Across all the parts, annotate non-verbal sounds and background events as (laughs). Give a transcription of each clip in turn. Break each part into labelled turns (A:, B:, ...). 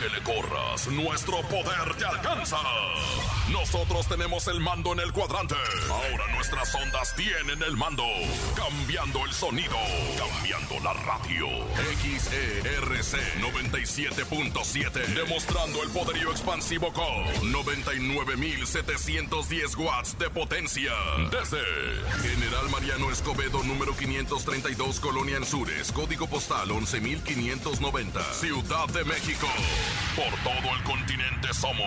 A: Aunque le corras, nuestro poder te alcanza. Nosotros tenemos el mando en el cuadrante. Ahora nuestras ondas tienen el mando. Cambiando el sonido. Cambiando la radio. XERC 97.7. Demostrando el poderío expansivo con 99.710 watts de potencia. Desde General Mariano Escobedo, número 532, Colonia Anzures, código postal 11590, Ciudad de México. Por todo el continente somos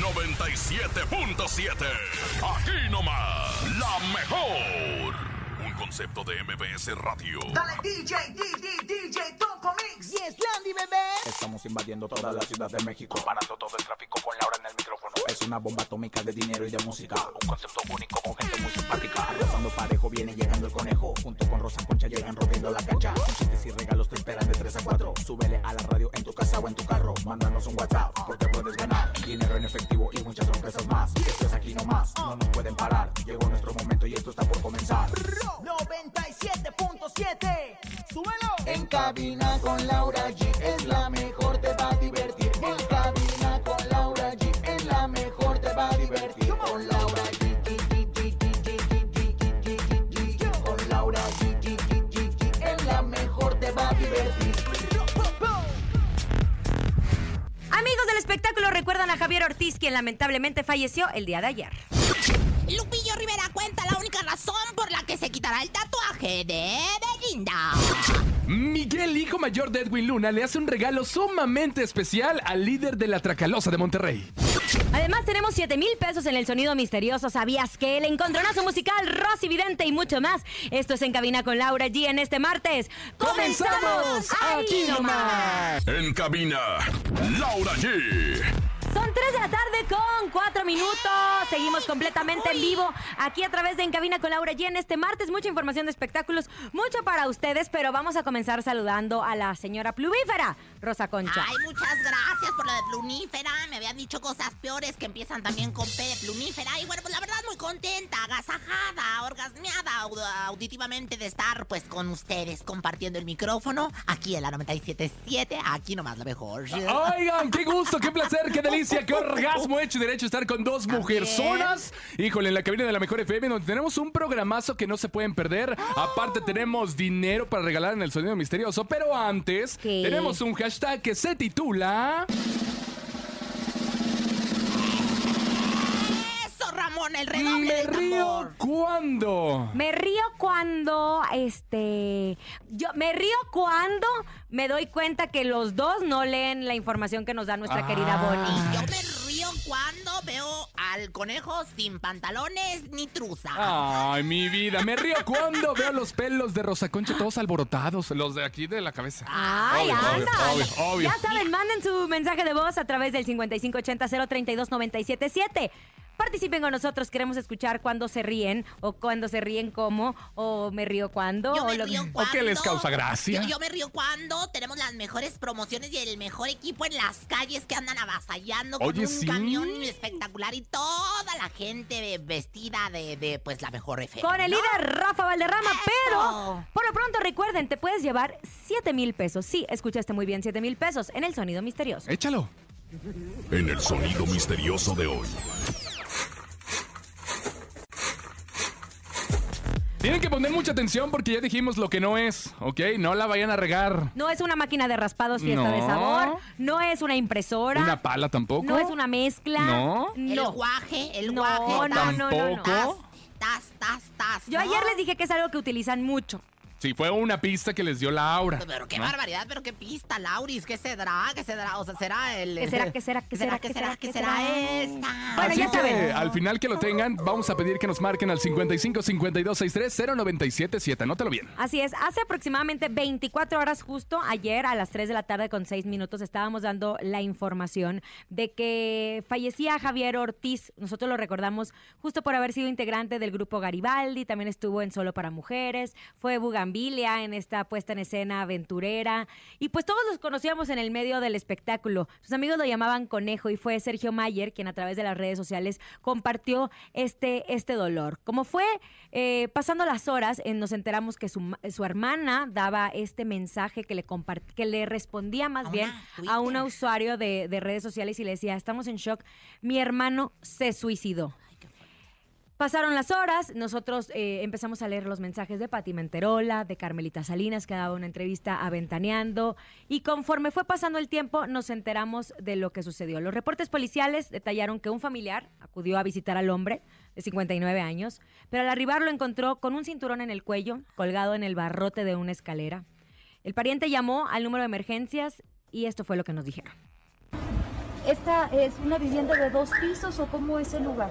A: 97.7. Aquí nomás, la mejor. Un concepto de MBS Radio.
B: Dale DJ, DJ, DJ, Topo Mix. Yes, Landy, bebé.
C: Estamos invadiendo toda la ciudad de México, parando todo el tráfico con Laura en el micrófono. Es una bomba atómica de dinero y de música, un concepto único con gente muy simpática. Rozando parejo viene llegando el conejo, junto con Rosa Concha llegan rompiendo la cancha. Con chistes y regalos te esperan de 3 a 4. Súbele a la radio en tu casa o en tu carro, mándanos un WhatsApp porque puedes ganar dinero en efectivo y muchas sorpresas más. Esto es aquí nomás, no nos pueden parar. Llegó nuestro momento y esto está por comenzar.
B: 97.7. Súbelo.
C: En cabina con Laura G es la mejor, te va a divertir. En cabina con Laura G es la mejor, te va a divertir. Con Laura G. Con Laura G. Es la mejor, te va a divertir.
D: Amigos del espectáculo recuerdan a Javier Ortiz, quien lamentablemente falleció el día de ayer.
E: Lupi la que se quitará el tatuaje de Belinda.
F: Miguel, hijo mayor de Edwin Luna, le hace un regalo sumamente especial al líder de la Tracalosa de Monterrey.
D: Además, tenemos 7 mil pesos en el sonido misterioso. ¿Sabías que el encontronazo musical, Rosy Vidente y mucho más? Esto es En Cabina con Laura G en este martes. ¡Comenzamos!
F: aquí nomás!
A: En cabina, Laura G.
D: Son 3 de la tarde con 4 minutos. Seguimos completamente en vivo aquí a través de En Cabina con Laura G en este martes. Mucha información de espectáculos, mucho para ustedes, pero vamos a comenzar saludando a la señora plumífera, Rosa Concha.
E: Ay, muchas gracias por lo de plumífera. Me habían dicho cosas peores que empiezan también con P de plumífera. Y bueno, pues la verdad muy contenta, agasajada, orgasmeada au- auditivamente de estar pues con ustedes compartiendo el micrófono aquí en la 97.7. Aquí nomás la mejor.
F: Oigan, qué gusto, qué placer, qué (laughs) delicia, qué orgasmo hecho y derecho estar con dos mujerzonas. Híjole, en la cabina de la mejor FM, donde tenemos un programazo que no se pueden perder. Aparte, tenemos dinero para regalar en el sonido misterioso. Pero antes,
D: ¿Qué?
F: tenemos un hashtag que se titula.
E: Ramón, el redoble
F: Me
E: del
F: río
E: tambor.
F: cuando.
D: Me río cuando, este, yo me río cuando me doy cuenta que los dos no leen la información que nos da nuestra
F: Ah.
D: querida Bonnie.
E: Yo me río cuando veo al conejo sin pantalones ni truza.
F: Ay, mi vida. Me río cuando veo los pelos de Rosa Concha todos alborotados. Los de aquí de la cabeza.
D: Ay,
F: Obvio,
D: anda.
F: obvio, obvio, obvio.
D: Ya saben, manden su mensaje de voz a través del 5580-032-977. Participen con nosotros, queremos escuchar cuándo se ríen, o cuándo se ríen cómo, o me río cuándo.
E: Yo
D: o
E: me
D: lo-
E: río
F: ¿O
E: cuando...
F: qué les causa gracia?
E: Yo, yo me río cuando tenemos las mejores promociones y el mejor equipo en las calles que andan avasallando con un
F: sí.
E: camión espectacular y toda la gente vestida de, de, pues la mejor FM.
D: Con el
E: ¿no?
D: líder Rafa Valderrama,
E: Eso.
D: pero por lo pronto recuerden, te puedes llevar 7 mil pesos. Sí, escuchaste muy bien, 7 mil pesos en el sonido misterioso.
F: Échalo.
A: En el sonido misterioso de hoy.
F: Tienen que poner mucha atención porque ya dijimos lo que no es, ¿ok? No la vayan a regar.
D: No es una máquina de raspados fiesta de
F: No.
D: sabor, no es una impresora,
F: Una pala tampoco.
D: no es una mezcla.
F: No.
E: El
D: no.
E: guaje, el
D: No,
E: guaje.
D: no, no, no, no.
F: Tampoco.
E: Tas, tas, tas.
D: Yo
E: ¿no?
D: ayer les dije que es algo que utilizan mucho.
F: Sí, fue una pista que les dio Laura.
E: Pero qué
F: ¿no?
E: barbaridad, pero qué pista, Lauris. ¿Qué será? ¿Qué será? O sea, será el.
D: ¿Qué será? ¿Qué será? ¿Qué será?
E: ¿Qué
D: ¿Qué
E: será?
D: será?
E: ¿Qué
D: ¿Qué
E: será esta?
D: Bueno,
F: Así
D: ya
F: que
D: saben.
F: al final que lo tengan, vamos a pedir que nos marquen al 55 52 63 0977. Anótalo bien.
D: Así es, hace aproximadamente 24 horas justo ayer a las 3 de la tarde con 6 minutos estábamos dando la información de que fallecía Javier Ortiz. Nosotros lo recordamos justo por haber sido integrante del grupo Garibaldi, también estuvo en Solo para Mujeres, fue en esta puesta en escena aventurera. Y pues todos los conocíamos en el medio del espectáculo. Sus amigos lo llamaban Conejo y fue Sergio Mayer quien a través de las redes sociales compartió este, este dolor. Como fue eh, pasando las horas, eh, nos enteramos que su, su hermana daba este mensaje que le, que le respondía más
E: A
D: bien a un usuario de, de redes sociales y le decía, estamos en shock, mi hermano se suicidó. Pasaron las horas, nosotros eh, empezamos a leer los mensajes de Pati Menterola, de Carmelita Salinas, que daba una entrevista a y conforme fue pasando el tiempo nos enteramos de lo que sucedió. Los reportes policiales detallaron que un familiar acudió a visitar al hombre de 59 años, pero al arribar lo encontró con un cinturón en el cuello, colgado en el barrote de una escalera. El pariente llamó al número de emergencias y esto fue lo que nos dijeron.
G: ¿Esta es una vivienda de dos pisos o cómo es el lugar?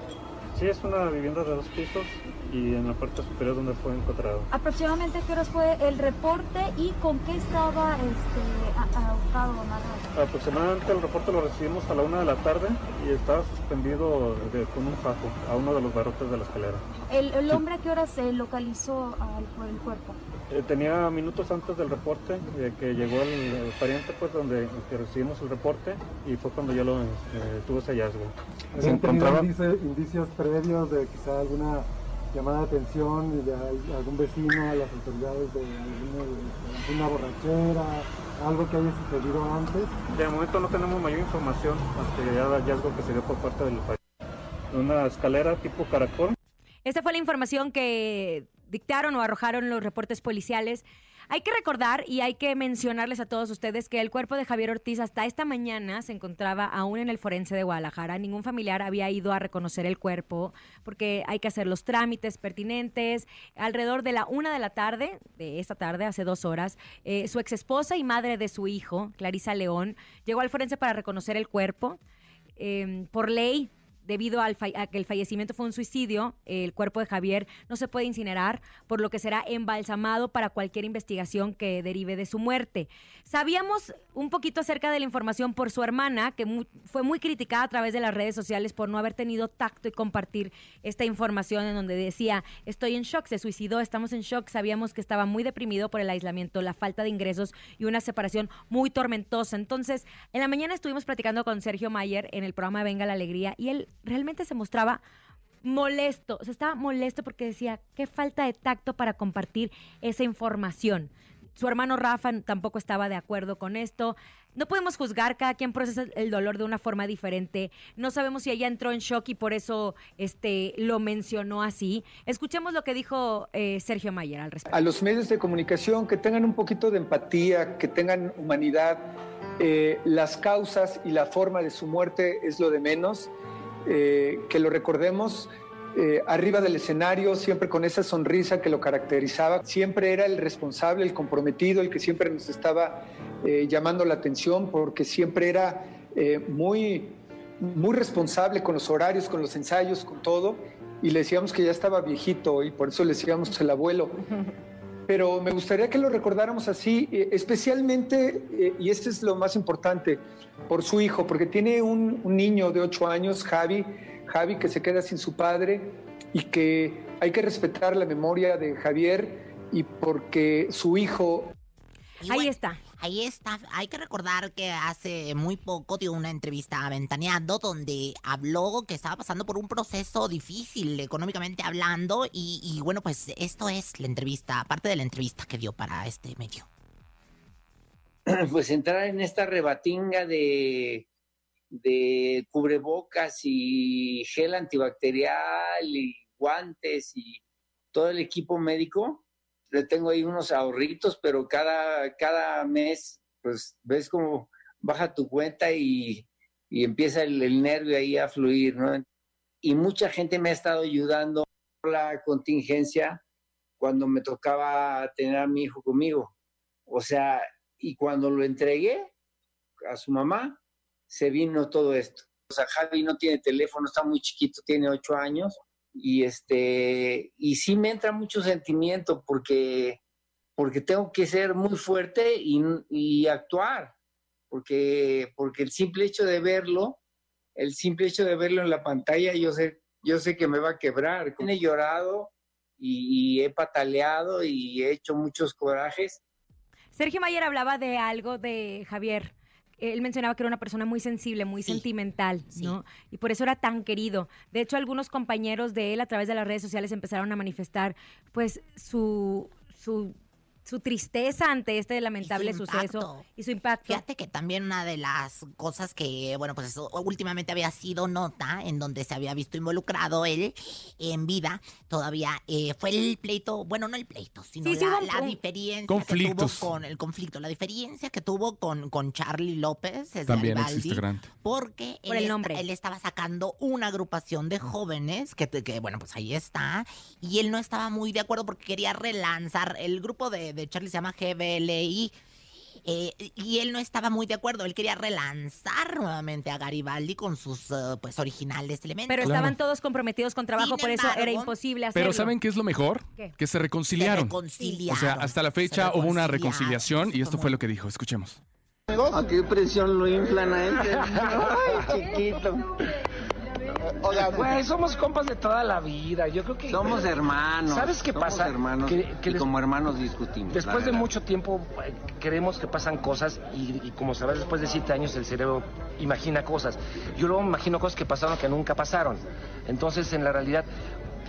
H: Sí, es una vivienda de dos pisos y en la parte superior donde fue encontrado.
G: ¿Aproximadamente qué horas fue el reporte y con qué estaba este, ahorcado o amarrado?
H: Aproximadamente el reporte lo recibimos a la una de la tarde y estaba suspendido de- con un fajo a uno de los barrotes de la escalera.
G: ¿El, el hombre a qué hora se localizó al, por el cuerpo?
H: Eh, tenía minutos antes del reporte de que llegó el, el pariente, pues donde que recibimos el reporte y fue cuando yo lo eh, tuve ese hallazgo.
I: ¿Se encontraba indicios, indicios previos de quizá alguna llamada de atención de al- algún vecino a las autoridades de alguna, de alguna borrachera, algo que haya sucedido antes?
H: De momento no tenemos mayor información hasta ya el hallazgo que se dio por parte del pariente. Una escalera tipo caracol.
D: Esta fue la información que dictaron o arrojaron los reportes policiales. Hay que recordar y hay que mencionarles a todos ustedes que el cuerpo de Javier Ortiz hasta esta mañana se encontraba aún en el forense de Guadalajara. Ningún familiar había ido a reconocer el cuerpo porque hay que hacer los trámites pertinentes. Alrededor de la una de la tarde, de esta tarde, hace dos horas, eh, su ex esposa y madre de su hijo, Clarisa León, llegó al forense para reconocer el cuerpo. Eh, por ley, debido al a que el fallecimiento fue un suicidio, el cuerpo de Javier no se puede incinerar, por lo que será embalsamado para cualquier investigación que derive de su muerte. Sabíamos un poquito acerca de la información por su hermana, que fue muy criticada a través de las redes sociales por no haber tenido tacto y compartir esta información en donde decía, estoy en shock, se suicidó, estamos en shock, sabíamos que estaba muy deprimido por el aislamiento, la falta de ingresos y una separación muy tormentosa. Entonces, en la mañana estuvimos platicando con Sergio Mayer en el programa Venga la Alegría y él realmente se mostraba molesto, o sea, estaba molesto porque decía, qué falta de tacto para compartir esa información. Su hermano Rafa tampoco estaba de acuerdo con esto. No podemos juzgar, cada quien procesa el dolor de una forma diferente. No sabemos si ella entró en shock y por eso este, lo mencionó así. Escuchemos lo que dijo eh, Sergio Mayer al respecto.
J: a los medios de comunicación que tengan un poquito de empatía, que tengan humanidad. Eh, las causas y la forma de su muerte es lo de menos. Eh, que lo recordemos eh, arriba del escenario, siempre con esa sonrisa que lo caracterizaba. Siempre era el responsable, el comprometido, el que siempre nos estaba eh, llamando la atención, porque siempre era eh, muy, muy responsable con los horarios, con los ensayos, con todo. Y le decíamos que ya estaba viejito y por eso le decíamos el abuelo (laughs) pero me gustaría que lo recordáramos así, eh, especialmente, eh, y este es lo más importante, por su hijo, porque tiene un, un niño de ocho años, Javi, Javi que se queda sin su padre y que hay que respetar la memoria de Javier y porque su hijo
D: Ahí está.
E: Ahí está. Hay que recordar que hace muy poco dio una entrevista a Ventaneando donde habló que estaba pasando por un proceso difícil económicamente hablando y, bueno, pues esto es la entrevista, parte de la entrevista que dio para este medio. (clears throat)
K: pues entrar en esta rebatinga de, de cubrebocas y gel antibacterial y guantes y todo el equipo médico. Le tengo ahí unos ahorritos, pero cada, cada mes, pues ves cómo baja tu cuenta y, y empieza el, el nervio ahí a fluir, ¿no? Y mucha gente me ha estado ayudando la contingencia cuando me tocaba tener a mi hijo conmigo. O sea, y cuando lo entregué a su mamá, se vino todo esto. O sea, Javi no tiene teléfono, está muy chiquito, tiene ocho años, y este, y sí me entra mucho sentimiento porque, porque tengo que ser muy fuerte y, actuar, porque, porque el simple hecho de verlo, el simple hecho de verlo en la pantalla, yo sé, yo sé que me va a quebrar. He llorado y, y he pataleado y he hecho muchos corajes.
D: Sergio Mayer hablaba de algo de Javier. Él mencionaba que era una persona muy sensible, muy sentimental, ¿no? Y por eso era tan querido. De hecho, algunos compañeros de él a través de las redes sociales empezaron a manifestar, pues, su, su, su tristeza ante este lamentable suceso y su impacto.
E: Fíjate que también una de las cosas que, bueno, pues eso últimamente había sido nota en donde se había visto involucrado él en vida, todavía eh, fue el pleito, bueno, no el pleito, sino
D: Sí, sí,
E: la, diferencia
F: Conflictos.
E: que tuvo con el conflicto, la diferencia que tuvo con, con Charlie López, es
F: También
E: Garibaldi,
F: existe grande.
E: porque
D: Por
E: él,
D: el nombre.
E: él estaba sacando una agrupación de jóvenes que, que, bueno, pues ahí está. Y él no estaba muy de acuerdo porque quería relanzar. El grupo de, de Charlie se llama GBLI. eh, y él no estaba muy de acuerdo. Él quería relanzar nuevamente a Garibaldi con sus eh, pues originales elementos.
D: Pero estaban todos comprometidos con trabajo,
E: Sin
D: por eso era imposible hacerlo.
F: Pero ¿saben qué es lo mejor?
D: ¿Qué?
F: Que se reconciliaron.
E: reconciliaron.
F: O sea, hasta la fecha
E: Se
F: hubo una reconciliación y esto fue lo que dijo. Escuchemos.
L: ¿A qué presión lo inflan a este? (laughs) Ay, chiquito.
M: Güey, somos compas de toda la vida. Yo creo que.
L: Somos hermanos.
M: ¿Sabes qué
L: somos
M: pasa?
L: hermanos.
M: Que- que
L: y
M: des-
L: como hermanos discutimos.
M: Después de mucho tiempo creemos que pasan cosas y, y como sabes, después de siete años el cerebro imagina cosas. Yo luego me imagino cosas que pasaron que nunca pasaron. Entonces, en la realidad,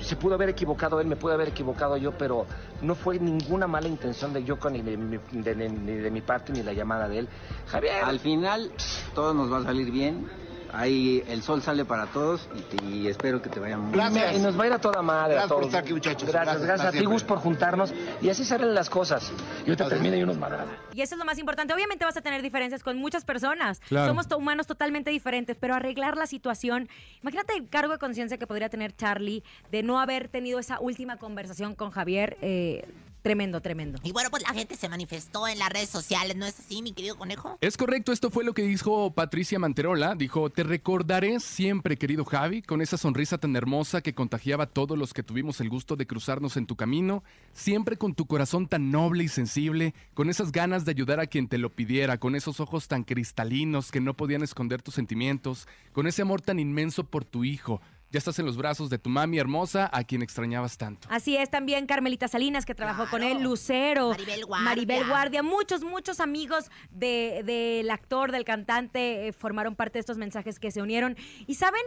M: se pudo haber equivocado él, me pude haber equivocado yo, pero no fue ninguna mala intención de yo ni de, mi- de- de- ni de mi parte ni la llamada de él. Javier.
L: Al final, todo nos va a salir bien. Ahí el sol sale para todos y, te- y espero que te vaya muy
M: Y nos va a ir a toda madre
L: Gracias
M: a
L: por
M: todos.
L: estar aquí, muchachos.
M: Gracias,
L: Gracias,
M: gracias, a ti. Gus, por juntarnos. Y así salen las cosas. Y ahorita termina y unos madradas.
D: Y eso es lo más importante. Obviamente vas a tener diferencias con muchas personas.
M: Claro.
D: Somos to- humanos totalmente diferentes, pero arreglar la situación. Imagínate el cargo de conciencia que podría tener Charlie de no haber tenido esa última conversación con Javier. eh, tremendo, tremendo.
E: Y bueno, pues la gente se manifestó en las redes sociales, ¿no es así, mi querido conejo?
F: Es correcto, esto fue lo que dijo Patricia Manterola. Dijo, te recordaré siempre, querido Javi, con esa sonrisa tan hermosa que contagiaba a todos los que tuvimos el gusto de cruzarnos en tu camino, siempre con tu corazón tan noble y sensible, con esas ganas de ayudar a quien te lo pidiera, con esos ojos tan cristalinos que no podían esconder tus sentimientos, con ese amor tan inmenso por tu hijo. Ya estás en los brazos de tu mami hermosa, a quien extrañabas tanto.
D: Así es también Carmelita Salinas, que trabajó con él, Lucero,
E: Maribel Guardia.
D: Maribel Guardia, muchos, muchos amigos de- del actor, del cantante, eh, formaron parte de estos mensajes que se unieron. Y saben,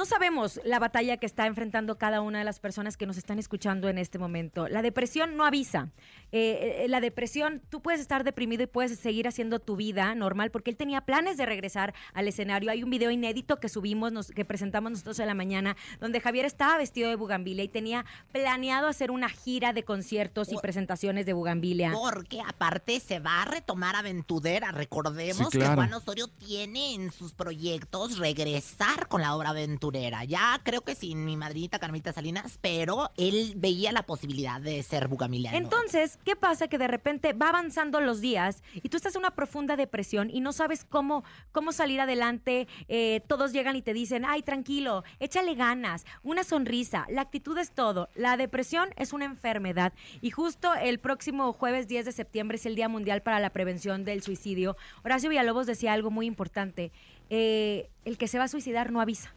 D: no sabemos la batalla que está enfrentando cada una de las personas que nos están escuchando en este momento. La depresión no avisa. Eh, eh, la depresión, tú puedes estar deprimido y puedes seguir haciendo tu vida normal porque él tenía planes de regresar al escenario. Hay un video inédito que subimos, nos- que presentamos nosotros en la mañana, donde Javier estaba vestido de bugambilia y tenía planeado hacer una gira de conciertos y presentaciones de bugambilia.
E: Porque aparte se va a retomar Aventurera. Recordemos
D: Sí, claro.
E: que Juan Osorio tiene en sus proyectos regresar con la obra Aventurera. Ya creo que sin mi madrinita Carmita Salinas, pero él veía la posibilidad de ser bugamiliano.
D: Entonces, ¿qué pasa? Que de repente va avanzando los días y tú estás en una profunda depresión y no sabes cómo, cómo salir adelante. Eh, todos llegan y te dicen, ay, tranquilo, échale ganas, una sonrisa. La actitud es todo. La depresión es una enfermedad. Y justo el próximo jueves 10 de septiembre es el Día Mundial para la Prevención del Suicidio. Horacio Villalobos decía algo muy importante. Eh, el que se va a suicidar no avisa.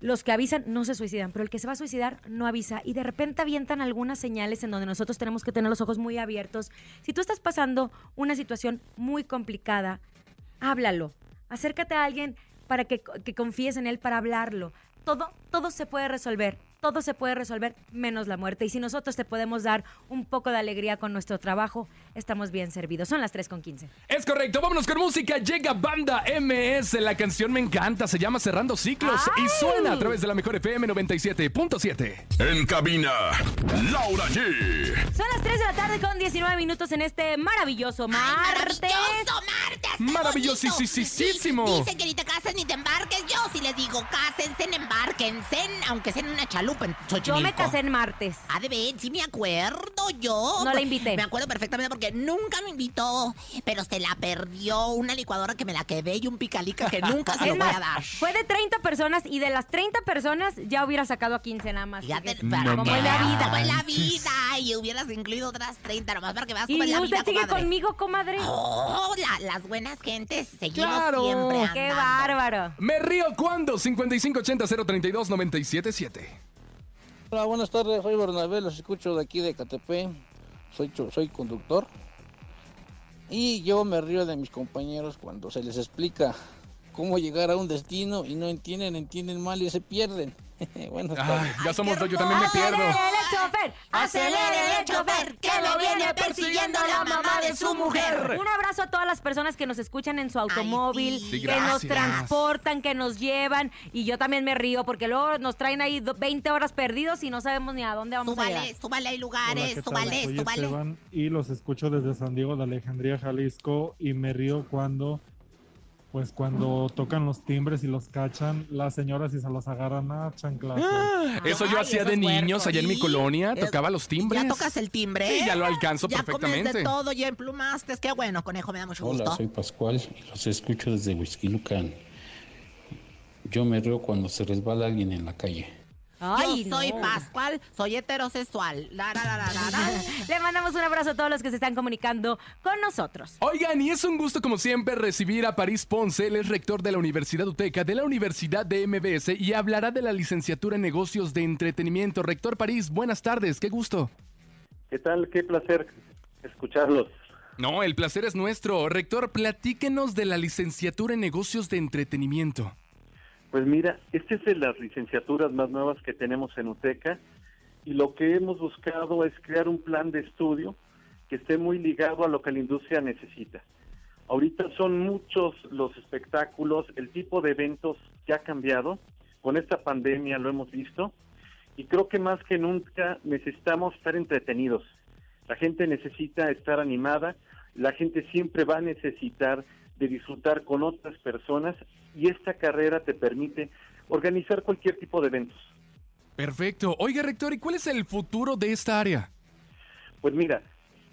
D: Los que avisan no se suicidan, pero el que se va a suicidar no avisa. Y de repente avientan algunas señales en donde nosotros tenemos que tener los ojos muy abiertos. Si tú estás pasando una situación muy complicada, háblalo. Acércate a alguien para que, que confíes en él para hablarlo. Todo, todo se puede resolver. Todo se puede resolver menos la muerte. Y si nosotros te podemos dar un poco de alegría con nuestro trabajo, estamos bien servidos. Son las 3 con 15.
F: Es correcto, vámonos con música. Llega Banda MS. La canción me encanta, se llama Cerrando Ciclos y suena a través de la mejor FM 97.7.
A: En cabina, Laura G.
D: Son las 3 de la tarde con 19 minutos en este maravilloso martes.
F: Maravillosísimo.
E: Dicen que ni te cases ni te embarques. Yo sí les digo, cásense, embárquense, aunque sea en una chalupa en
D: Yo me casé en martes.
E: Ah, de ver, sí me acuerdo yo.
D: No la invité.
E: Me acuerdo perfectamente porque nunca me invitó, pero se la perdió una licuadora que me la quedé y un picalica que nunca se (laughs) lo voy a dar.
D: Fue de 30 personas y de las 30 personas ya hubiera sacado a 15 nada más.
E: Fíjate, para
D: como es la vida.
E: cómo es la vida y hubieras incluido otras 30 nomás para que veas es la
D: usted
E: vida,
D: sigue
E: comadre.
D: conmigo, comadre.
E: Oh, la- las buenas gentes seguimos
F: Claro.
E: siempre
D: Qué
E: andando.
D: bárbaro.
F: Me río cuando 5580 032 977.
N: Hola, buenas tardes, soy Bernabé, los escucho de aquí de Catepé, soy, soy conductor y yo me río de mis compañeros cuando se les explica cómo llegar a un destino y no entienden, entienden mal y se pierden. (laughs) buenas tardes.
F: ya somos dos, yo también me pierdo.
D: ¡Acelere el chofer!
E: ¡Acelere el chofer! ¡Que lo viene persiguiendo la mamá de su mujer!
D: Un abrazo a todas las personas que nos escuchan en su automóvil,
E: sí. Sí,
D: que nos transportan, que nos llevan. Y yo también me río porque luego nos traen ahí do- 20 horas perdidos y no sabemos ni a dónde vamos a
E: Súbale,
D: llegar.
E: súbale, hay
H: Hola,
E: lugares,
H: ¿qué tal?
E: súbale,
H: Soy
E: súbale.
H: Esteban y los escucho desde San Diego de Alejandría, Jalisco y me río cuando pues cuando tocan los timbres y los cachan las señoras y se los agarran a chanclazos.
F: Eso yo
E: Ay,
F: hacía
E: eso
F: de niños
E: puerco.
F: allá en mi colonia, tocaba los timbres.
E: ¿Ya tocas el timbre?
F: Sí, ya lo alcanzo
E: ya comes
F: perfectamente.
E: de todo, ya emplumaste. Qué bueno, conejo, me da mucho gusto.
O: Hola, soy Pascual y los escucho desde Huizquilucan. Yo me río cuando se resbala alguien en la calle.
D: Ay,
E: Yo soy
D: no.
E: Pascual, soy heterosexual. La, la, la, la, la, la.
D: Le mandamos un abrazo a todos los que se están comunicando con nosotros.
F: Oigan, y es un gusto como siempre recibir a París Ponce, él es rector de la Universidad UTECA, de la Universidad de MBS y hablará de la licenciatura en negocios de entretenimiento. Rector París, buenas tardes, qué gusto.
P: ¿Qué tal? Qué placer escucharlos.
F: No, el placer es nuestro. Rector, platíquenos de la licenciatura en negocios de entretenimiento.
P: Pues mira, esta es de las licenciaturas más nuevas que tenemos en UTECA y lo que hemos buscado es crear un plan de estudio que esté muy ligado a lo que la industria necesita. Ahorita son muchos los espectáculos, el tipo de eventos que ha cambiado, con esta pandemia lo hemos visto, y creo que más que nunca necesitamos estar entretenidos. La gente necesita estar animada, la gente siempre va a necesitar de disfrutar con otras personas y esta carrera te permite organizar cualquier tipo de eventos.
F: Perfecto. Oiga, rector, ¿y cuál es el futuro de esta área?
P: Pues mira,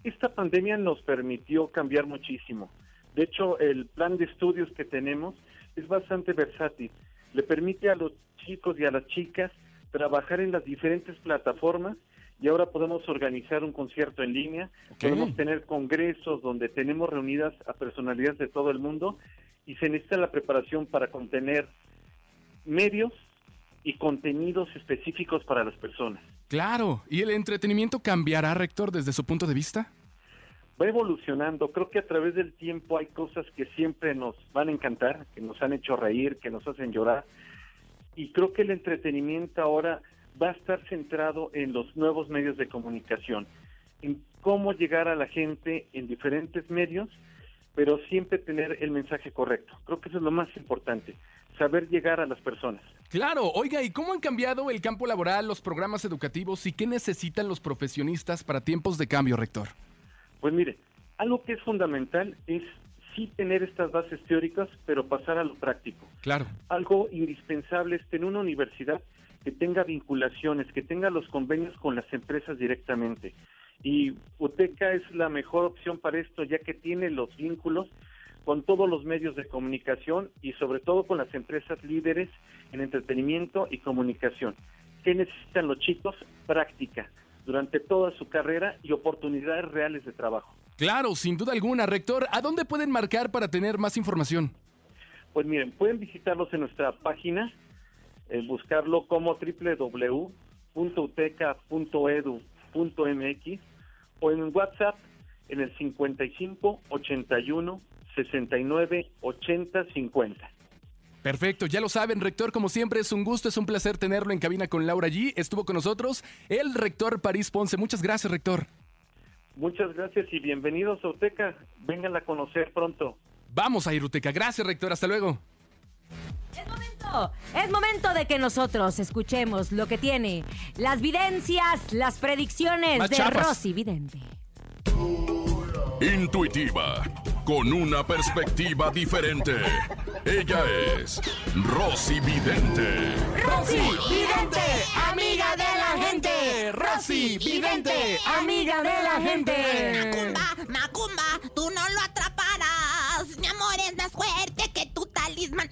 P: esta pandemia nos permitió cambiar muchísimo. De hecho, el plan de estudios que tenemos es bastante versátil. Le permite a los chicos y a las chicas trabajar en las diferentes plataformas y ahora podemos organizar un concierto en línea, podemos tener congresos donde tenemos reunidas a personalidades de todo el mundo y se necesita la preparación para contener medios y contenidos específicos para las personas.
F: Claro. ¿Y el entretenimiento cambiará, rector, desde su punto de vista?
P: va evolucionando. Creo que a través del tiempo hay cosas que siempre nos van a encantar, que nos han hecho reír, que nos hacen llorar. Y creo que el entretenimiento ahora va a estar centrado en los nuevos medios de comunicación, en cómo llegar a la gente en diferentes medios, pero siempre tener el mensaje correcto. Creo que eso es lo más importante, saber llegar a las personas.
F: Claro, oiga, ¿y cómo han cambiado el campo laboral, los programas educativos y qué necesitan los profesionistas para tiempos de cambio, rector?
P: Pues mire, algo que es fundamental es sí tener estas bases teóricas, pero pasar a lo práctico.
F: Claro.
P: Algo indispensable es tener una universidad que tenga vinculaciones, que tenga los convenios con las empresas directamente. Y UTECA es la mejor opción para esto, ya que tiene los vínculos con todos los medios de comunicación y sobre todo con las empresas líderes en entretenimiento y comunicación. ¿Qué necesitan los chicos? Práctica durante toda su carrera y oportunidades reales de trabajo.
F: Claro, sin duda alguna, rector. ¿A dónde pueden marcar para tener más información?
P: Pues miren, pueden visitarlos en nuestra página, eh, buscarlo como www.uteca.edu.mx o en WhatsApp en el 55 81 69 80 50.
F: Perfecto, ya lo saben, rector, como siempre es un gusto, es un placer tenerlo en cabina con Laura G. Estuvo con nosotros el rector París Ponce. Muchas gracias, rector.
P: Muchas gracias y bienvenidos a Uteca. Vengan a conocer pronto.
F: Vamos a Iruteca. Gracias, rector. Hasta luego.
D: Momento, es momento de que nosotros escuchemos lo que tiene las videncias, las predicciones
A: Más
D: de. Rosy Vidente.
A: Intuitiva, con una perspectiva diferente. Ella es Rosy Vidente.
D: Rosy Vidente, amiga de la gente. Rosy Vidente, amiga de la gente.
E: Macumba, Macumba, tú no lo atraparás. Mi amor es más fuerte que tu talismán.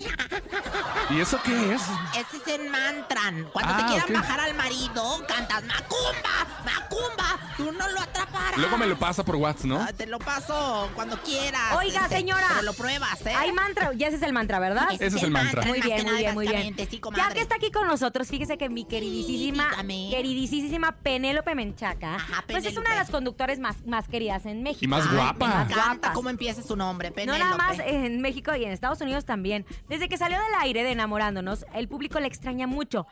F: ¿Y eso qué es?
E: Ese es el mantran. Cuando
F: Ah,
E: te quieran
F: ok.
E: bajar al marido, cantas Macumba, Macumba. tú no lo atraparás.
F: Luego me lo pasa por WhatsApp, ¿no?
E: Ah, Te lo paso cuando quieras.
D: Oiga,
E: este,
D: señora.
E: Pero lo pruebas, ¿eh?
D: Hay mantra, ya ese es el mantra, ¿verdad?
E: Ese es el mantra.
D: Muy bien, muy bien, muy bien.
E: sí,
D: Ya que está aquí con nosotros, fíjese que mi queridísima, queridísima Penélope Menchaca, pues es una de las conductoras más, más queridas en México.
F: Y más guapa.
D: Más
E: Me encanta cómo empieza su nombre,
D: No
E: Penélope.
D: nada más en México y en Estados Unidos también. Desde que salió del aire de Enamorándonos, el público la extraña mucho.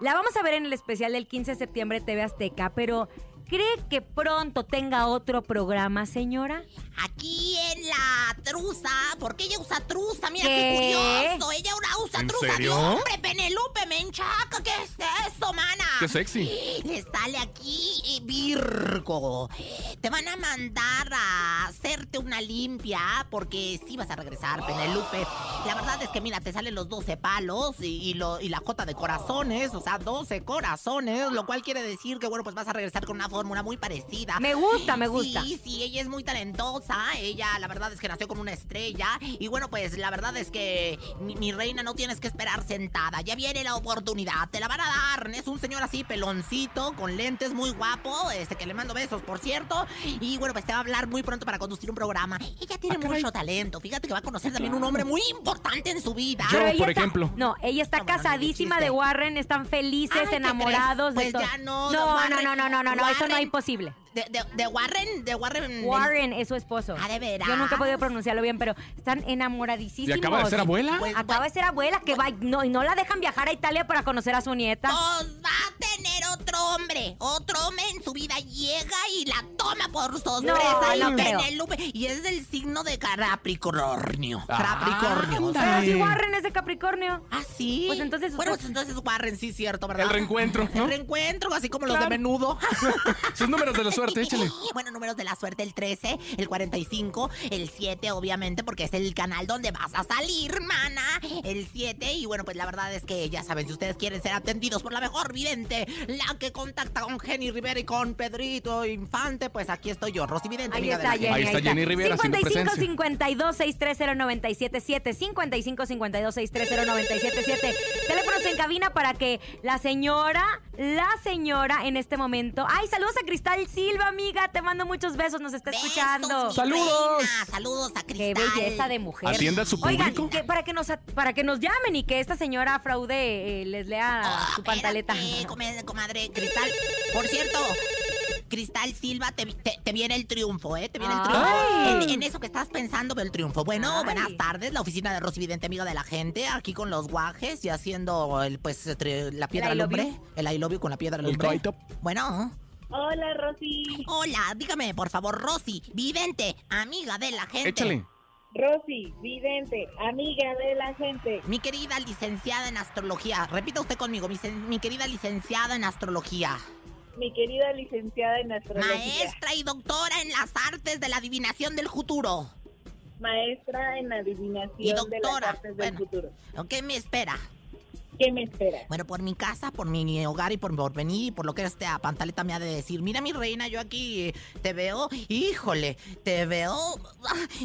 D: La vamos a ver en el especial del 15 de septiembre TV Azteca, pero ¿cree que pronto tenga otro programa, señora?
E: Aquí en la truza, porque ella usa truza, mira qué,
D: ¿Qué?
E: curioso. Ella ahora usa
F: ¿En
E: truza
F: serio?
E: hombre, Penélope Menchaca. ¿Qué es eso, mana?
F: Qué sexy.
E: Le sale aquí eh, Virgo. Te van a mandar a hacerte una limpia porque sí vas a regresar, Penélope. La verdad es que, mira, te salen los 12 palos y, y lo- y la jota de corazones, o sea, 12 corazones, lo cual quiere decir que, bueno, pues vas a regresar con una fórmula muy parecida.
D: Me gusta, me gusta.
E: Sí, sí, ella es muy talentosa. Ella, la verdad es que nació como una estrella. Y bueno, pues la verdad es que mi, mi reina no tienes que esperar sentada. Ya viene la oportunidad. Te la van a dar. Es un señor así, peloncito, con lentes, muy guapo. Este que le mando besos, por cierto. Y bueno, pues te va a hablar muy pronto para conducir un programa. Ella tiene mucho talento. Fíjate que va a conocer también un hombre muy importante en su vida.
F: Yo, por
D: está-
F: ejemplo.
D: No, ella está casadísima de Warren, están felices,
E: Ay, ¿qué
D: enamorados de todo.
E: Pues ya no,
D: no, no, no, no, no, no, no, eso no hay posible.
E: De, de- de Warren, de Warren.
D: Warren es su esposo.
E: Ah, ¿de veras?
D: Yo nunca he podido pronunciarlo bien, pero están enamoradísimos.
F: ¿Y acaba de ser abuela?
E: Pues,
D: acaba de ser abuela, que va, no, y no la dejan viajar a Italia para conocer a su nieta.
E: Pues va a tener otro hombre. Otro hombre en su vida llega y la toma por sorpresa.
D: No,
E: y
D: no creo.
E: Penélope. Y es del signo de Capricornio.
F: Ah,
E: Capricornio.
D: Pero si Warren es de Capricornio.
E: Ah, sí.
D: Pues entonces
E: Bueno, pues entonces Warren, sí, cierto, ¿verdad?
F: El reencuentro, ¿no?
E: El reencuentro, así como los de menudo. (laughs)
F: Sus números de la suerte, échale.
E: Bueno, números de la suerte, el 13, el 45, el 7, obviamente, porque es el canal donde vas a salir, mana. El 7, y bueno, pues la verdad es que ya saben, si ustedes quieren ser atendidos por la mejor vidente, la que contacta con Jenny Rivera y con Pedrito Infante, pues aquí estoy yo, Rosy Vidente.
D: Ahí está. Jenny.
F: Ahí está Jenny Rivera haciendo
D: 55
F: presencia.
D: 52 630 977 55 52 630 977 Teléfonos en cabina para que la señora, la señora en este momento. Ay, saludos a Cristal Silva, amiga. Te mando muchos besos, nos está escuchando.
E: mi
F: ¡Saludos!
E: reina, saludos a
D: Qué
E: Cristal.
D: belleza de mujer.
F: Atienda a su
D: Oigan,
F: público.
D: que para que nos para que nos llamen y que esta señora fraude eh, les lea
E: Ah,
D: su pantaleta.
E: espérate, (laughs) come- comadre Cristal. Por cierto, Cristal Silva, te, te- te viene el triunfo, ¿eh? Te viene el triunfo. En, en eso que estás pensando, el triunfo. Bueno,
D: Ay.
E: buenas tardes. La oficina de Rosy Vidente, amiga de la gente, aquí con los guajes y haciendo el, pues, entre la piedra
D: I love
E: lumbre.
D: you.
E: El I love you con la piedra
F: El
E: lumbre.
F: coito.
E: Bueno.
G: Hola, Rosy.
E: Hola, dígame, por favor, Rosy, Vidente, amiga de la gente.
F: Échale.
G: Rosy, vidente, amiga de la gente.
E: Mi querida licenciada en astrología. Repita usted conmigo, mi, querida licenciada en astrología.
G: Mi querida licenciada en astrología.
E: Maestra y doctora en las artes de la adivinación del futuro.
G: Maestra en adivinación
E: Y
G: de las
E: doctora.
G: artes del
E: Bueno.
G: futuro.
E: ¿Qué me espera?
G: ¿Qué me espera?
E: Bueno, por mi casa, por mi hogar y por, por venir y por lo que esta pantaleta me ha de decir. Mira, mi reina, yo aquí te veo, híjole, te veo,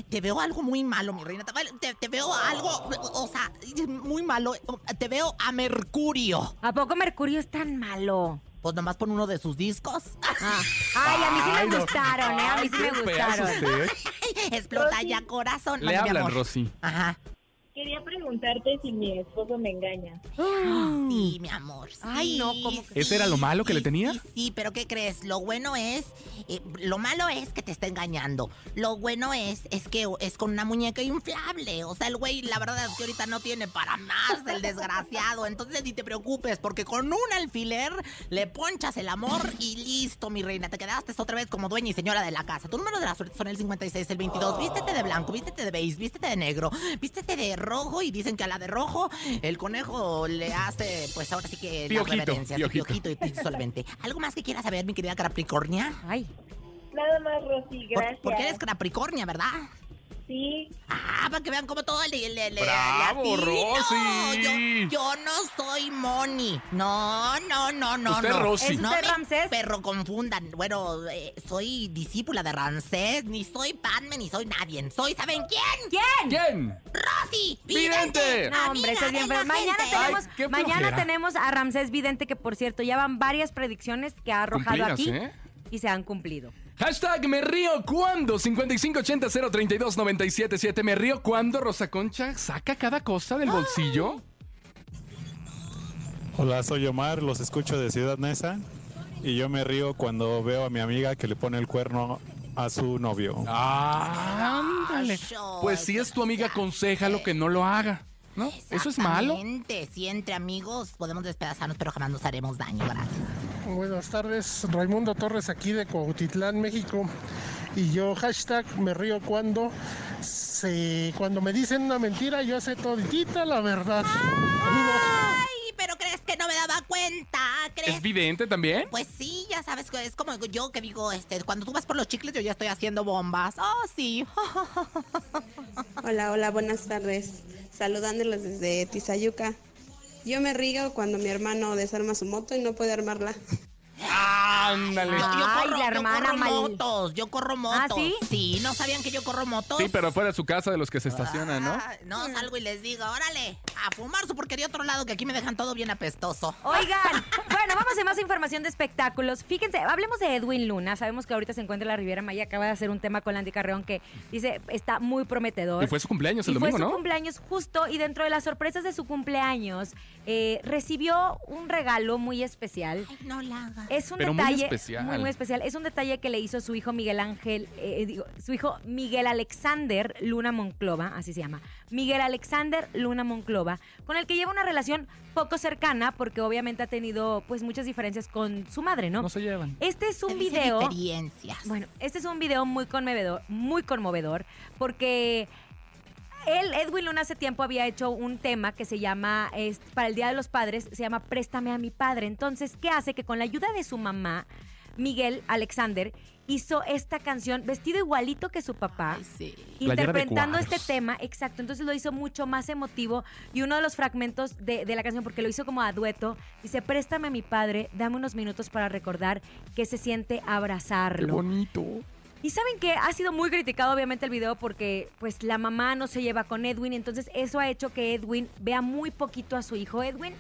E: te veo algo muy malo, mi reina. Te, veo algo, o sea, muy malo. Te veo a Mercurio.
D: ¿A poco Mercurio es tan malo?
E: Pues nomás pon uno de sus discos.
D: Ah. Ay, a mí sí
F: Ay,
D: me
F: no.
D: gustaron, ¿eh? A mí
F: Ay,
D: sí me gustaron.
F: usted. (laughs)
E: Explota ya corazón.
F: Le
E: mi
F: hablan. Rosy.
E: Ajá.
G: Quería preguntarte si mi esposo me engaña.
E: Sí, mi amor.
D: Ay, no, ¿cómo que-
F: ¿Ese era lo malo que le tenía?
E: Sí, sí, pero ¿qué crees? Lo bueno es, eh, lo malo es que te está engañando. Lo bueno es, es que es con una muñeca inflable. O sea, el güey, la verdad es que ahorita no tiene para más, el desgraciado. Entonces ni te preocupes, porque con un alfiler le ponchas el amor y listo, mi reina. Te quedaste otra vez como dueña y señora de la casa. Tu número de la suerte son el 56, el 22. Vístete de blanco, vístete de beige, vístete de negro, vístete de rojo y dicen que a la de rojo el conejo le hace, pues ahora sí que
F: Piojito,
E: las reverencias.
F: piojito.
E: Piojito y solamente. ¿Algo más que quieras saber, mi querida Capricornia?
D: Ay.
G: Nada más, Rosy,
E: Por-
G: gracias.
E: Porque eres Capricornia, ¿verdad?
G: Sí.
E: Ah, para que vean cómo todo le, le, le-
F: ¡Bravo. Rosy!
E: Yo, yo no soy Moni. No, no, no, no,
F: Usted
E: no.
F: Rosy.
D: ¿Es
E: No me
D: Ramsés?
E: perro confundan. Bueno, eh, soy discípula de Ramsés, ni soy Padme, ni soy nadie. Soy, ¿saben quién?
D: ¿Quién?
F: ¿Quién?
E: Rosy.
F: ¡Vidente!
D: No, hombre, eso es bien Mañana tenemos,
F: Ay,
D: mañana tenemos a Ramsés Vidente, que por cierto, ya van varias predicciones que ha arrojado
F: Cumplidas,
D: aquí.
F: ¿eh?
D: y se han cumplido.
F: Hashtag me río cuando 5580-032-977. Me río cuando Rosa Concha saca cada cosa del bolsillo.
Q: Hola, soy Omar, los escucho de Ciudad Neza y yo me río cuando veo a mi amiga que le pone el cuerno a su novio.
F: Ah, ándale. Pues si es tu amiga, aconsejalo que no lo haga. ¿No? ¿Eso es malo?
E: Si entre amigos podemos despedazarnos, pero jamás nos haremos daño, gracias.
R: Buenas tardes, Raimundo Torres aquí de Cuautitlán, México. Y yo hashtag me río cuando se, cuando me dicen una mentira, yo sé toditita la verdad.
E: Ay, pero crees que no me daba cuenta, ¿crees?
F: ¿Es vidente también?
E: Pues sí, ya sabes que es como yo que digo, este, cuando tú vas por los chicles, yo ya estoy haciendo bombas. Oh, sí. (laughs)
S: Hola, hola, buenas tardes. Saludándolos desde Tizayuca. Yo me río cuando mi hermano desarma su moto y no puede armarla.
F: Ándale.
E: Yo, yo
D: Ay,
E: corro,
D: la
E: yo
D: hermana
E: corro
D: mal-
E: motos, yo corro motos.
D: ¿sí?
E: Sí, ¿no sabían que yo corro motos?
F: Sí, pero fuera de su casa de los que se estacionan, ¿no?
E: Ah, no, salgo y les digo, órale, a fumar su porquería a otro lado, que aquí me dejan todo bien apestoso.
D: Oigan, (laughs) bueno, vamos a más información de espectáculos. Fíjense, hablemos de Edwin Luna. Sabemos que ahorita se encuentra en la Riviera Maya. Acaba de hacer un tema con Landy Carreón que dice está muy prometedor.
F: Y fue su cumpleaños el
D: Y fue
F: domingo,
D: su
F: ¿no?
D: cumpleaños justo y dentro de las sorpresas de su cumpleaños eh, recibió un regalo muy especial.
E: No la hagas.
D: Es un
F: Pero muy
D: detalle
F: especial.
D: muy, muy especial. Es un detalle que le hizo su hijo Miguel Ángel, eh, digo, su hijo Miguel Alexander Luna Monclova, así se llama. Miguel Alexander Luna Monclova, con el que lleva una relación poco cercana porque obviamente ha tenido pues muchas diferencias con su madre, ¿no?
F: No se llevan.
D: Este es un video.
E: experiencias.
D: Bueno, este es un video muy conmovedor, muy conmovedor, porque él, Edwin Luna, hace tiempo había hecho un tema que se llama, es, para el Día de los Padres, se llama Préstame a mi padre. Entonces, ¿qué hace? Que con la ayuda de su mamá, Miguel Alexander, hizo esta canción vestido igualito que su papá.
E: sí.
D: Interpretando este tema, exacto. Entonces lo hizo mucho más emotivo. Y uno de los fragmentos de, de la canción, porque lo hizo como a dueto, dice: Préstame a mi padre, dame unos minutos para recordar que se siente
F: Qué
D: abrazarlo.
F: bonito.
D: Y saben que ha sido muy criticado obviamente el video porque pues la mamá no se lleva con Edwin, entonces eso ha hecho que Edwin vea muy poquito a su hijo Edwin.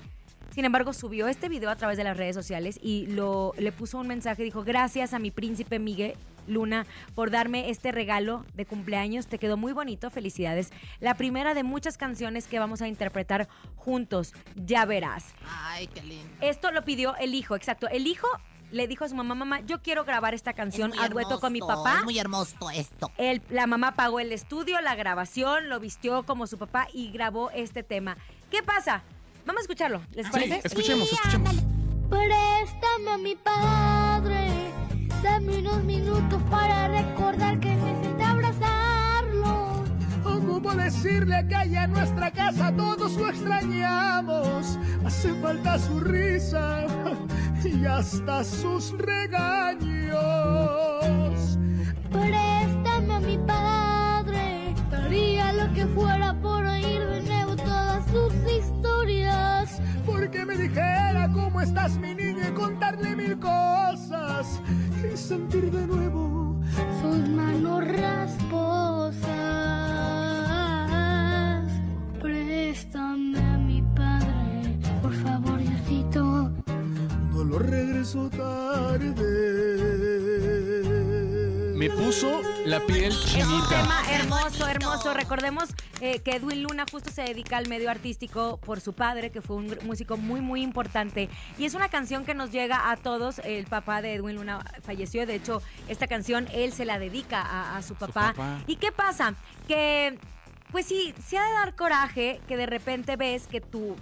D: Sin embargo, subió este video a través de las redes sociales y lo le puso un mensaje, dijo, "Gracias a mi príncipe Miguel Luna por darme este regalo de cumpleaños, te quedó muy bonito, felicidades. La primera de muchas canciones que vamos a interpretar juntos, ya verás."
E: Ay, qué lindo.
D: Esto lo pidió el hijo, exacto. El hijo le dijo a su mamá, mamá, yo quiero grabar esta canción
E: muy
D: a dueto con mi papá.
E: Es muy hermoso esto.
D: El- la mamá pagó el estudio, la grabación, lo vistió como su papá y grabó este tema. ¿Qué pasa? Vamos a escucharlo, ¿les
F: Sí,
D: parece?
F: escuchemos, escuchemos.
G: Préstame a mi padre, dame unos minutos para recordar que abrazarlo.
B: ¿Cómo decirle que allá en nuestra casa todos lo extrañamos? Hace falta su risa y hasta sus regaños.
G: Préstame a mi padre, daría lo que fuera por oír de nuevo todas sus historias.
B: Porque me dijera cómo estás mi niña y contarle mil cosas y sentir de nuevo
G: Sus manos rasposas. Préstame a mi padre, por favor, Diosito.
B: no lo regreso tarde.
F: Me puso la piel
D: Es un
F: chinita.
D: tema hermoso, hermoso. Recordemos eh, que Edwin Luna justo se dedica al medio artístico por su padre, que fue un músico muy, muy importante. Y es una canción que nos llega a todos. El papá de Edwin Luna falleció. De hecho, esta canción él se la dedica a, a su papá.
F: papá.
D: ¿Y qué pasa? Que, pues sí, se ha de dar coraje que de repente ves que tu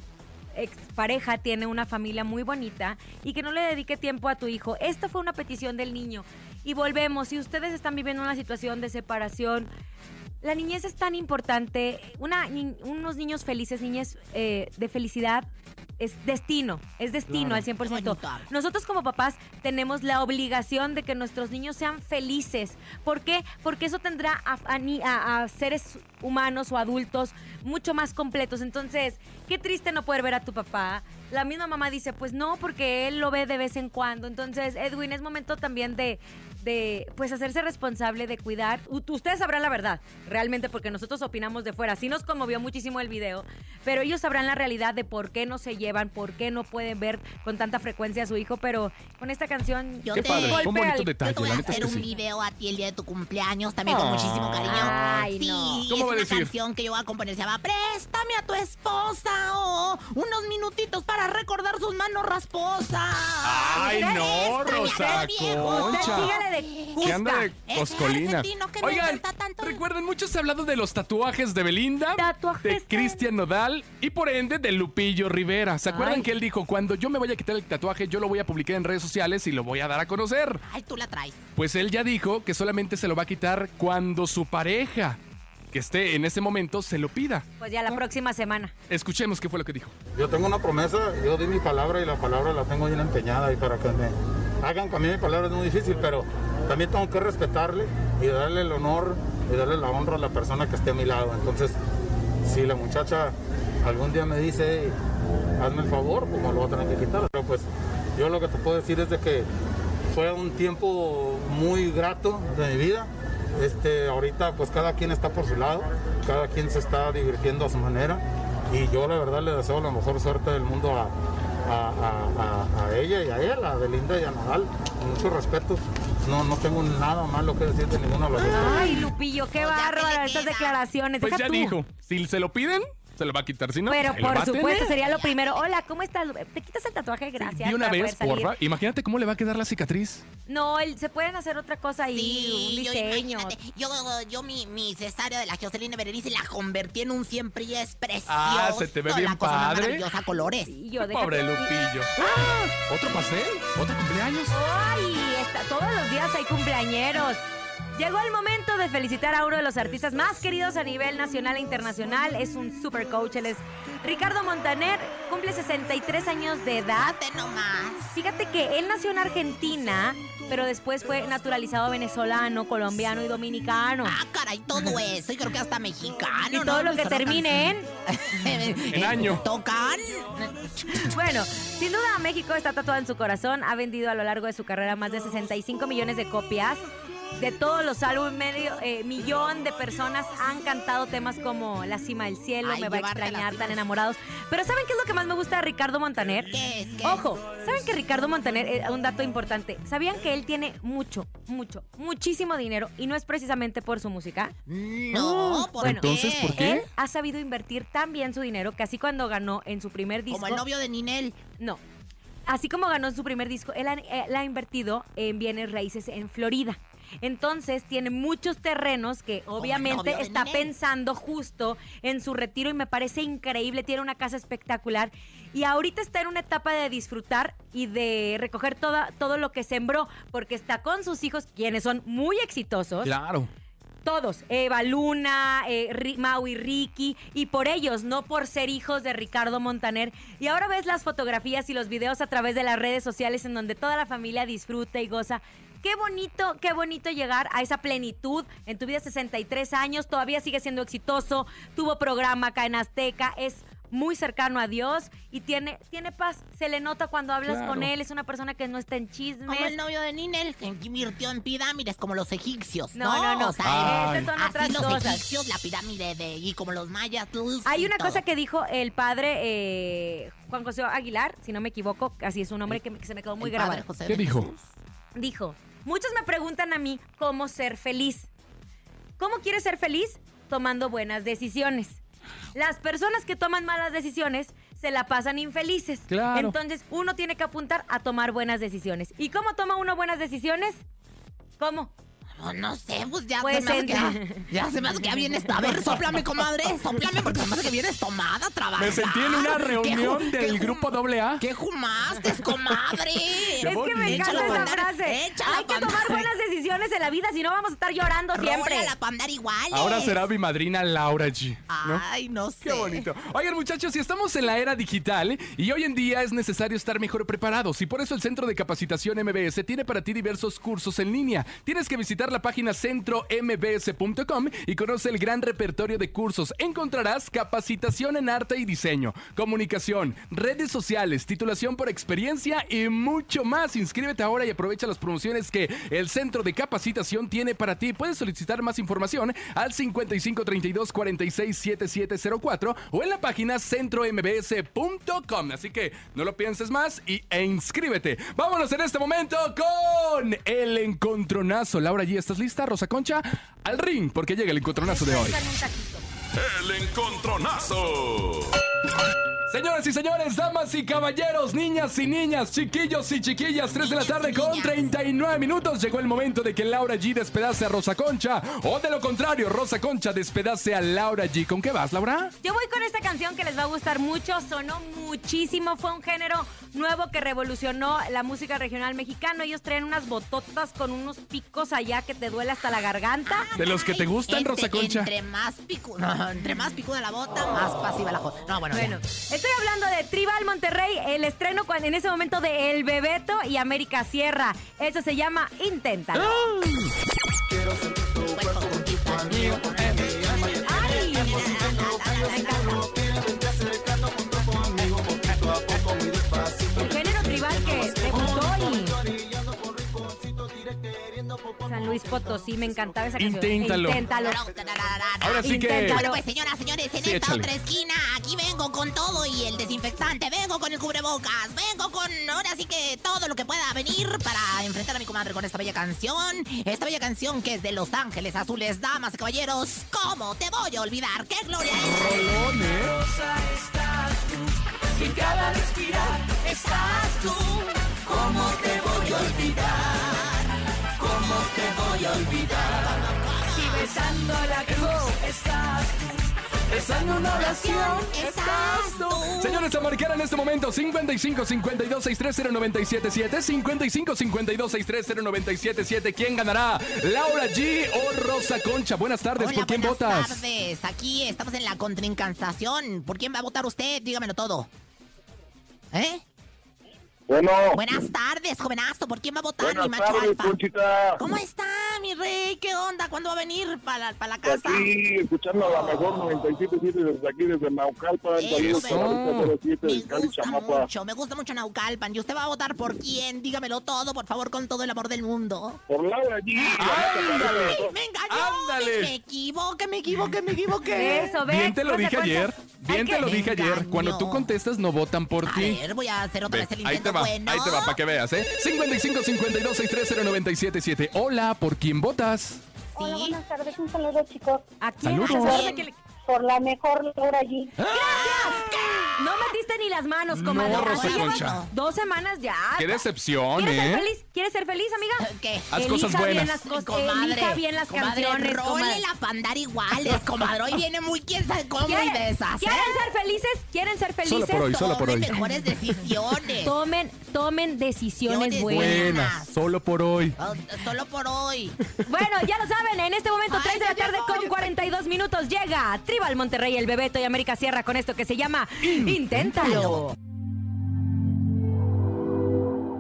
D: expareja tiene una familia muy bonita y que no le dedique tiempo a tu hijo. Esta fue una petición del niño. Y volvemos, si ustedes están viviendo una situación de separación, la niñez es tan importante. Unos niños felices, niñas eh, de felicidad, es destino, es destino
E: Claro.
D: al 100%.
E: Qué bonito habla.
D: Nosotros como papás tenemos la obligación de que nuestros niños sean felices. ¿Por qué? Porque eso tendrá a, a ni- a- a seres humanos o adultos mucho más completos. Entonces, qué triste no poder ver a tu papá. La misma mamá dice, pues no, porque él lo ve de vez en cuando. Entonces, Edwin, es momento también de, de pues hacerse responsable de cuidar. U- ustedes sabrán la verdad, realmente, porque nosotros opinamos de fuera. Sí nos conmovió muchísimo el video, pero ellos sabrán la realidad de por qué no se llevan, por qué no pueden ver con tanta frecuencia a su hijo, pero con esta canción...
E: Yo
F: Qué
E: te,
F: padre, un bonito
D: al-
F: detalle,
E: yo te voy a hacer
F: que
E: un
F: sí.
E: video a ti el día de tu cumpleaños, también con
F: Ah.
E: muchísimo cariño.
D: Ay,
E: sí,
D: no.
F: ¿Cómo
E: es una
F: decir?
E: canción que yo voy a componer, se llama Préstame a tu esposa o unos minutitos para recordar sus manos rasposas.
F: Ay, no, Rosa
E: viejo.
D: Usted De
F: Que anda de
E: Es
F: coscolina.
E: argentino que me
F: Oigan, recuerden, mucho se ha hablado de los tatuajes de Belinda,
D: Tatuajes
F: de
D: de-
F: Cristian Nodal y por ende de Lupillo Rivera. ¿Se acuerdan
D: Ay.
F: que él dijo, cuando yo me vaya a quitar el tatuaje, yo lo voy a publicar en redes sociales y lo voy a dar a conocer?
E: Ay, tú la traes.
F: Pues él ya dijo que solamente se lo va a quitar cuando su pareja, que esté en ese momento, se lo pida.
D: Pues ya la próxima semana.
F: Escuchemos qué fue lo que dijo.
T: Yo tengo una promesa, yo di mi palabra y la palabra la tengo bien empeñada y para que me hagan cambiar mi palabra es muy difícil, pero también tengo que respetarle y darle el honor y darle la honra a la persona que esté a mi lado. Entonces, si la muchacha algún día me dice, hazme el favor, pues me lo voy a tener que quitar. Pero pues yo lo que te puedo decir es de que fue un tiempo muy grato de mi vida. Este, ahorita pues cada quien está por su lado, cada quien se está divirtiendo a su manera y yo la verdad le deseo la mejor suerte del mundo a, a- a- a- a ella y a él, a Belinda y a Nadal, con mucho respeto. No, no tengo nada malo que decir de ninguno de los dos.
D: Ay, Lupillo, qué bárbaro estas declaraciones.
F: Pues
D: Deja
F: ya
D: tú.
F: dijo, si se lo piden, se lo va a quitar. Si no,
D: Pero
F: se lo va
D: por supuesto, sería lo primero. Hola, ¿cómo estás? ¿Te quitas el tatuaje? Gracias.
F: Y una vez, porfa, imagínate cómo le va a quedar la cicatriz.
D: No, el- se pueden hacer otra cosa ahí,
E: Sí,
D: un
E: yo,
D: diseño.
E: yo, yo mi, mi cesárea de la Jocelyn Berenice la convertí en un siempre y es precioso.
F: Ah, se te ve bien
E: la cosa más
F: padre.
E: maravillosa, colores.
D: Y yo, déjate-
F: Pobre Lupillo. ¡Ah! ¿Otro pastel? ¿Otro cumpleaños?
D: Ay, está, todos los días hay cumpleañeros. Llegó el momento de felicitar a uno de los artistas más queridos a nivel nacional e internacional. Es un super coach. Él es Ricardo Montaner. Cumple 63 años de edad.
E: Nomás.
D: Fíjate que él nació en Argentina, pero después fue naturalizado venezolano, colombiano y dominicano.
E: Ah, caray, todo (laughs) eso. Y creo que hasta mexicano.
D: Y
E: ¿no?
D: todo lo
E: Pues
D: que termine en... (laughs)
F: En año.
E: Tocan.
D: Bueno, sin duda México está tatuado en su corazón. Ha vendido a lo largo de su carrera más de 65 millones de copias. De todos los álbumes, medio eh, millón de personas han cantado temas como La cima del cielo,
E: Ay,
D: Me va a extrañar, tan enamorados. Pero ¿saben qué es lo que más me gusta de Ricardo Montaner?
E: ¿Qué es? ¿Qué
D: Ojo, ¿saben que Ricardo Montaner, eh, un dato importante, ¿sabían que él tiene mucho, mucho, muchísimo dinero y no es precisamente por su música?
E: No, ¿por
D: Bueno,
F: Entonces, ¿por qué?
D: Él ha sabido invertir tan bien su dinero que así cuando ganó en su primer disco...
E: Como el novio de Ninel.
D: No. Así como ganó en su primer disco, él ha, él ha invertido en bienes raíces en Florida. Entonces tiene muchos terrenos que obviamente está pensando justo en su retiro y me parece increíble, tiene una casa espectacular y ahorita está en una etapa de disfrutar y de recoger toda, todo lo que sembró porque está con sus hijos, quienes son muy exitosos.
F: Claro.
D: Todos, Eva Luna, eh, Mau y Ricky, y por ellos, no por ser hijos de Ricardo Montaner. Y ahora ves las fotografías y los videos a través de las redes sociales en donde toda la familia disfruta y goza. Qué bonito, qué bonito llegar a esa plenitud en tu vida, 63 años, todavía sigue siendo exitoso, tuvo programa acá en Azteca, es muy cercano a Dios y tiene, tiene paz. Se le nota cuando hablas
F: Claro.
D: con él, es una persona que no está en chismes.
E: Como el novio de Ninel, que invirtió en pirámides como los egipcios.
D: No, no, no.
E: O sea,
F: Ay.
D: Esas son
E: así
D: otras
E: los egipcios, la pirámide de. Y como los mayas.
D: Hay una
E: todo.
D: cosa que dijo el padre eh, Juan José Aguilar, si no me equivoco, así es un nombre que, que se me quedó muy grabado.
E: José
F: ¿Qué dijo?
D: Dijo, muchos me preguntan a mí cómo ser feliz. ¿Cómo quieres ser feliz? Tomando buenas decisiones. Las personas que toman malas decisiones se la pasan infelices.
F: Claro.
D: Entonces uno tiene que apuntar a tomar buenas decisiones. ¿Y cómo toma uno buenas decisiones? ¿Cómo?
E: No, no sé, pues ya
D: Pues
E: se me hace que
D: en-
E: ya, ya se me hace que ya vienes. A ver, soplame, comadre, soplame, porque se me hace que vienes tomada a trabajar.
F: Me sentí en una
E: ¿Qué
F: reunión del grupo AA.
E: ¿Qué jumaste, comadre?
D: Es que me encanta esa frase.
E: échala
D: Hay que tomar buenas decisiones en la vida, si no vamos a estar llorando siempre.
E: Rólala pa' andar iguales.
F: Ahora será mi madrina Laura G. ¿no?
E: Ay, no sé.
F: Qué bonito. Oigan, muchachos, si estamos en la era digital y hoy en día es necesario estar mejor preparados y por eso el Centro de Capacitación MBS tiene para ti diversos cursos en línea. Tienes que visitar la página centrombs.com y conoce el gran repertorio de cursos. Encontrarás capacitación en arte y diseño, comunicación, redes sociales, titulación por experiencia y mucho más. Inscríbete ahora y aprovecha las promociones que el Centro de Capacitación tiene para ti. Puedes solicitar más información al 5532 467704 o en la página centrombs.com. Así que no lo pienses más y, e inscríbete. Vámonos en este momento con el encontronazo. Laura G, ¿estás lista, Rosa Concha? Al ring, porque llega el encontronazo de hoy.
A: El encontronazo.
F: Señoras y señores, damas y caballeros, niñas y niñas, chiquillos y chiquillas, 3 de la tarde con 39 minutos. Llegó el momento de que Laura G despedace a Rosa Concha. O de lo contrario, Rosa Concha despedace a Laura G. ¿Con qué vas, Laura?
D: Yo voy con esta canción que les va a gustar mucho, sonó muchísimo, fue un género nuevo que revolucionó la música regional mexicana. Ellos traen unas bototas con unos picos allá que te duele hasta la garganta.
F: De los que te gustan,
E: Entre-
F: Rosa Concha.
E: Entre más, picu- no, (laughs) entre más picuda la bota, más pasiva la jota. No, bueno,
D: Bueno,
E: ya.
D: Estoy hablando de Tribal Monterrey, el estreno en ese momento de El Bebeto y América Sierra. Eso se llama Inténtalo. El San Luis Potosí, me encantaba esa canción.
F: Inténtalo.
D: Inténtalo.
F: Ahora sí que-
D: Inténtalo.
E: Bueno, pues señoras, señores, en
F: Sí,
E: esta
F: échale.
E: otra esquina, aquí vengo con todo y el desinfectante, vengo con el cubrebocas, vengo con ahora sí que todo lo que pueda venir para enfrentar a mi comadre con esta bella canción. Esta bella canción que es de Los Ángeles Azules, damas y caballeros. ¿Cómo te voy a olvidar? ¡Qué gloria es!
B: Tú, en cada respirar estás tú. ¿Cómo te voy a olvidar? ¿Cómo te voy a olvidar? Si besando la cruz estás tú, besando una oración estás tú.
F: Señores, a marcar en este momento 55 52 630 977 55 52 630 977 ¿Quién ganará? ¿Laura G o Rosa Concha? Buenas tardes,
E: Hola,
F: ¿por quién
E: buenas
F: votas?
E: tardes. Aquí estamos en la contrincantación. ¿Por quién va a votar usted? Dígamelo todo. ¿Eh?
U: Bueno.
E: Buenas tardes, jovenazo. ¿Por quién va a votar,
U: Buenas
E: mi macho
U: tardes,
E: alfa?
U: Conchita.
E: ¿Cómo está, mi rey? ¿Qué onda? ¿Cuándo va a venir para la, para la casa?
U: Aquí, escuchando la mejor 97.7 desde aquí, desde Naucalpan. Saludos
E: Eso.
U: para la 07
E: Me gusta mucho, me gusta mucho Naucalpan. ¿Y usted va a votar por quién? Dígamelo todo, por favor, con todo el amor del mundo.
U: Por Laura G.
E: ¡Ándale! ¡Me engañó!
F: ¡Ándale!
E: Me equivoqué, me equivoqué, me equivoqué.
D: Eso, ve.
F: Bien te lo dije ayer, bien te lo dije ayer. Cuando tú contestas no votan por
E: A
F: ti.
E: ver, voy a hacer otra
F: Ve,
E: vez el intento
F: te va,
E: bueno.
F: ahí te va para que veas, ¿eh? 55 52 630 977 Hola, ¿por quién votas?
V: Hola, buenas tardes. Un saludo, chicos.
D: ¿A
F: quién? Saludos.
V: Por,
F: ¿A
V: por la mejor Laura allí.
D: No metiste ni las manos, comadre.
F: No, Rosa Concha.
D: Dos semanas ya.
F: Qué decepción,
D: ¿Quieres ser
F: ¿eh?
D: feliz? ¿Quieres ser feliz, amiga? (laughs)
E: ¿Qué?
F: Haz
D: Elija
F: cosas
D: bien
F: buenas.
D: las cosas.
E: Comadre,
D: Elija bien las
E: comadre,
D: canciones, comadre.
E: la pandar iguales, comadre. Hoy viene muy quién sabe cómo y
D: ¿Quieren,
E: de esas, ¿eh?
D: ¿Quieren ser felices? ¿Quieren ser felices?
F: Solo por hoy, solo por
E: Tomen
F: hoy.
E: mejores decisiones.
D: Tomen, tomen decisiones buenas.
F: Buenas, solo por hoy.
E: Oh, Solo por hoy.
D: Bueno, ya lo saben, en este momento, 3 de la tarde con 42 minutos, llega Tribal Monterrey, el Bebeto y América Sierra con esto que se llama Inténtalo.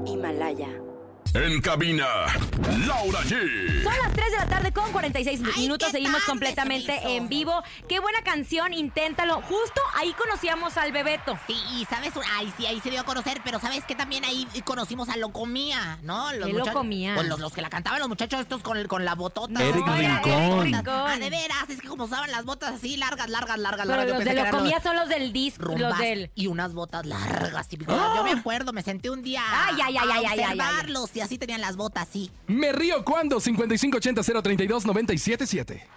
W: Himalaya.
A: En cabina, Laura G.
D: Son las 3 de la tarde con 46 minutos. Seguimos completamente en vivo. Qué buena canción, inténtalo. Justo ahí conocíamos al Bebeto.
E: Sí, y sabes, ay, sí, ahí se dio a conocer, pero sabes que también ahí conocimos a Locomía, ¿no?
D: ¿Qué
E: muchachos-
D: Locomía?
E: Pues los, los que la cantaban, los muchachos estos con, con la botota.
F: Eric Rincón.
E: Ah, de veras, es que como usaban las botas así, largas, largas, largas,
D: Pero
E: largas. yo
D: los
E: pensé
D: de Locomía
E: los
D: son los del disco, los del...
E: Y unas botas largas, típico.
F: ¡Ah!
E: Yo me acuerdo, me senté un día
D: Ay, ay, ay,
E: a
D: ay, ay, ay, ay.
E: Así tenían las botas, sí.
F: Me río cuando 5580 032 977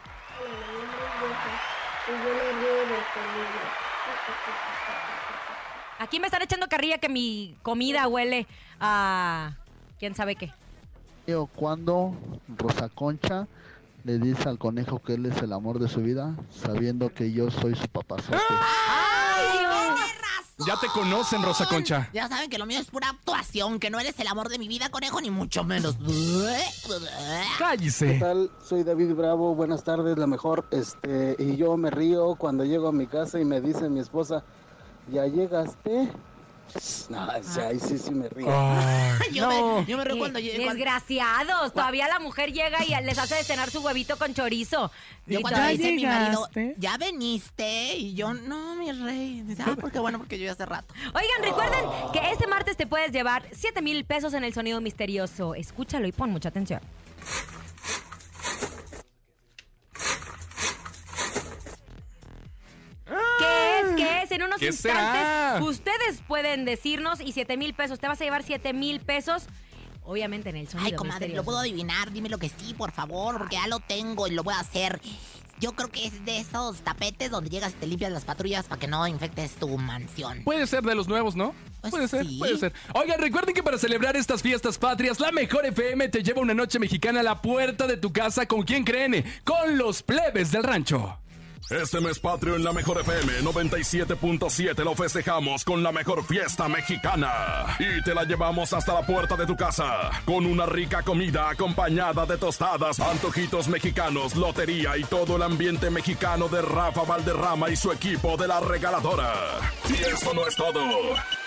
D: Aquí me están echando carrilla que mi comida huele a... ¿Quién sabe qué?
X: Cuando Rosa Concha le dice al conejo que él es el amor de su vida, sabiendo que yo soy su papazote.
E: ¡Ay!
F: Ya te conocen, Rosa Concha.
E: Ya saben que lo mío es pura actuación, que no eres el amor de mi vida, conejo, ni mucho menos. (laughs)
F: Cállese.
Y: ¿Qué tal? Soy David Bravo, buenas tardes, la mejor. Este, y yo me río cuando llego a mi casa y me dice mi esposa, ¿ya llegaste? No, o sea, ahí sí, sí me río. (laughs)
E: yo, me, yo me río cuando llego.
D: Desgraciados. Todavía la mujer llega y les hace de cenar su huevito con chorizo.
E: Yo
D: Y
E: cuando me dice mi marido, ya veniste, y yo, no, mi rey. Dice, ah, porque bueno, porque yo ya hace rato.
D: Oigan, recuerden que este martes te puedes llevar 7 mil pesos en el sonido misterioso. Escúchalo y pon mucha atención. En unos
F: ¿Qué
D: instantes
F: será?
D: ustedes pueden decirnos y 7 mil pesos. Te vas a llevar 7 mil pesos, obviamente en el sonido
E: Ay, comadre,
D: misterioso.
E: lo puedo adivinar. Dime lo que sí, por favor, porque ya lo tengo y lo voy a hacer. Yo creo que es de esos tapetes donde llegas y te limpias las patrullas para que no infectes tu mansión.
F: Puede ser de los nuevos, ¿no?
E: Pues
F: puede ser, puede ser. Oigan, recuerden que para celebrar estas fiestas patrias, la mejor FM te lleva una noche mexicana a la puerta de tu casa. ¿Con quién creen? Con los plebes del rancho.
A: Este mes patrio en la mejor FM 97.7 lo festejamos con la mejor fiesta mexicana. Y te la llevamos hasta la puerta de tu casa. Con una rica comida acompañada de tostadas, antojitos mexicanos, lotería y todo el ambiente mexicano de Rafa Valderrama y su equipo de la regaladora. Y eso no es todo.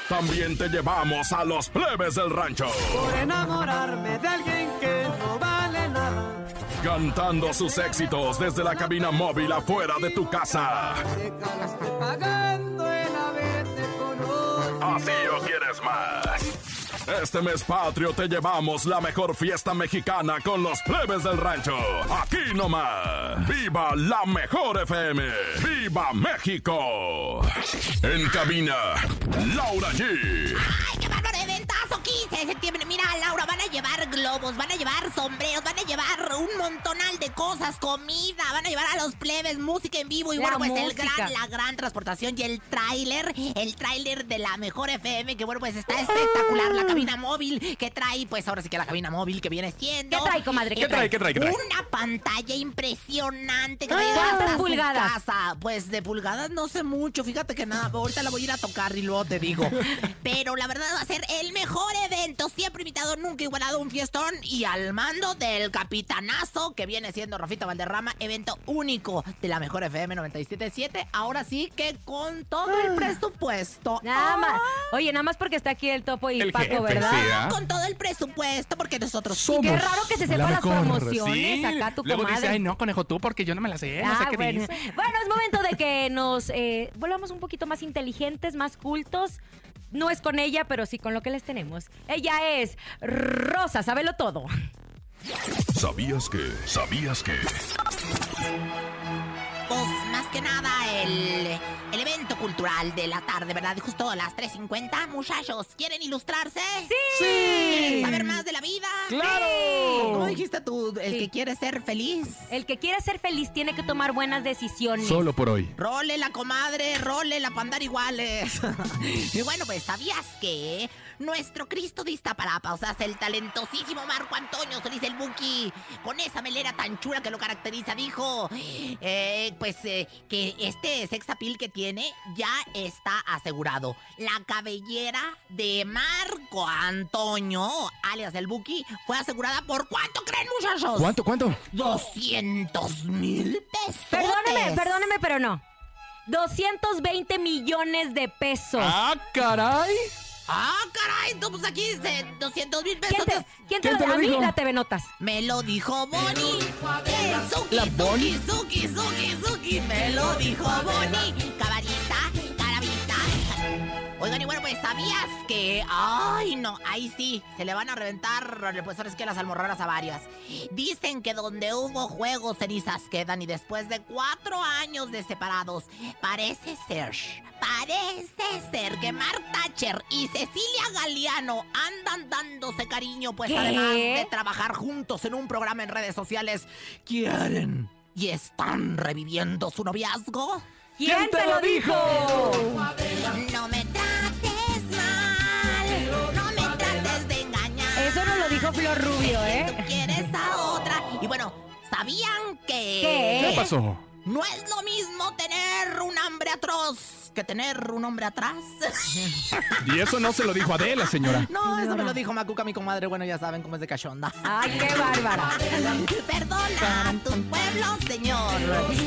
A: También te llevamos a los plebes del rancho.
B: Por enamorarme de alguien que.
A: Cantando sus éxitos desde la cabina móvil afuera de tu casa. Así o quieres más. Este mes patrio te llevamos la mejor fiesta mexicana con los plebes del rancho. Aquí nomás. ¡Viva la mejor FM! ¡Viva México! En cabina, Laura G.
E: 15 de septiembre. Mira, Laura, van a llevar globos, van a llevar sombreros, van a llevar un montonal de cosas, comida, van a llevar a los plebes, música en vivo y
D: La
E: bueno, pues el gran, la gran transportación y el tráiler, el tráiler de la mejor FM, que bueno, pues está espectacular, la cabina móvil que trae, pues ahora sí que la cabina móvil que viene siendo.
D: ¿Qué trae, comadre?
F: ¿Qué trae, qué trae, qué trae?
E: Una pantalla impresionante que
D: Ah, ¿cuántas
E: su
D: pulgadas?
E: casa. Pues de pulgadas no sé mucho, fíjate que nada, ahorita la voy a ir a tocar y luego te digo. (laughs) Pero la verdad va a ser el mejor evento, siempre invitado, nunca igualado, un fiestón y al mando del capitanazo que viene siendo Rafita Valderrama, evento único de la mejor FM 977. Ahora sí que con todo el presupuesto.
D: Nada más. Oye, nada más porque está aquí el topo y
F: El
D: Paco,
F: jefe,
D: ¿verdad?
F: sí, ¿ah?
E: Con todo el presupuesto, porque nosotros
D: Y qué raro que se
F: la
D: sepa las promociones
F: Sí.
D: acá tu
F: Luego
D: comadre.
F: dice, ay, no, conejo, tú, porque yo no me la sé. No sé
D: Ah,
F: qué
D: bueno.
F: dice.
D: Bueno, es momento de que nos eh, volvamos un poquito más inteligentes, más cultos. No es con ella, pero sí con lo que les tenemos. Ella es Rosa, sábelo todo.
A: ¿Sabías que? ¿Sabías que?
E: Pues más que nada el, el evento cultural de la tarde, ¿verdad? Justo a las 3.50, muchachos, ¿quieren ilustrarse?
D: ¡Sí!
E: ¿Quieren saber más de la vida?
F: ¡Claro!
E: ¿Cómo dijiste tú? El
D: Sí.
E: que quiere ser feliz.
D: El que quiere ser feliz tiene que tomar buenas decisiones.
F: Solo por hoy.
E: Role la comadre, role la pandar iguales. (laughs) y bueno, pues ¿sabías que nuestro Cristo de Iztapalapa, o sea, el talentosísimo Marco Antonio Solís el Buki, con esa melera tan chula que lo caracteriza, dijo, eh, pues eh, que este sex appeal que tiene ya está asegurado. La cabellera de Marco Antonio, alias el Buki, fue asegurada por ¿cuánto creen, muchachos?
F: ¿Cuánto, cuánto?
E: 200 mil pesos.
D: Perdóneme, perdóneme, pero no. 220 millones de pesos.
F: ¡Ah, caray!
E: Ah, caray, no, pues aquí dice 200 mil pesos.
D: ¿Quién te, quién te
F: ¿Quién
D: lo
F: te lo
D: A mí
F: dijo?
D: la TV Notas.
E: Me lo dijo Bonnie. Eh, Suki,
F: ¿La
E: Suki,
F: Bonnie?
E: Suki, Suki, Suki. Me lo dijo Bonnie. Oigan, y bueno, pues ¿sabías que? Ay, no, ahí sí, se le van a reventar, pues ahora es que las almorranas a varias. Dicen que donde hubo juegos, cenizas quedan y después de cuatro años de separados, parece ser, parece ser que Mark Thatcher y Cecilia Galeano andan dándose cariño, pues
D: ¿Qué?
E: además de trabajar juntos en un programa en redes sociales, quieren y están reviviendo su noviazgo.
D: ¿Quién, te lo dijo?
E: No me
D: Flor Rubio,
E: Tú
D: ¿eh?
E: quieres a otra. Y bueno, ¿sabían que
D: ¿Qué?
F: ¿Qué pasó?
E: no es lo mismo tener un hambre atroz que tener un hombre atrás?
F: Y eso no se lo dijo Adela, señora.
E: No, eso me lo dijo Macuca, mi comadre. Bueno, ya saben cómo es de cachonda.
D: Ay, qué bárbara.
E: Perdona a tu pueblo, señor.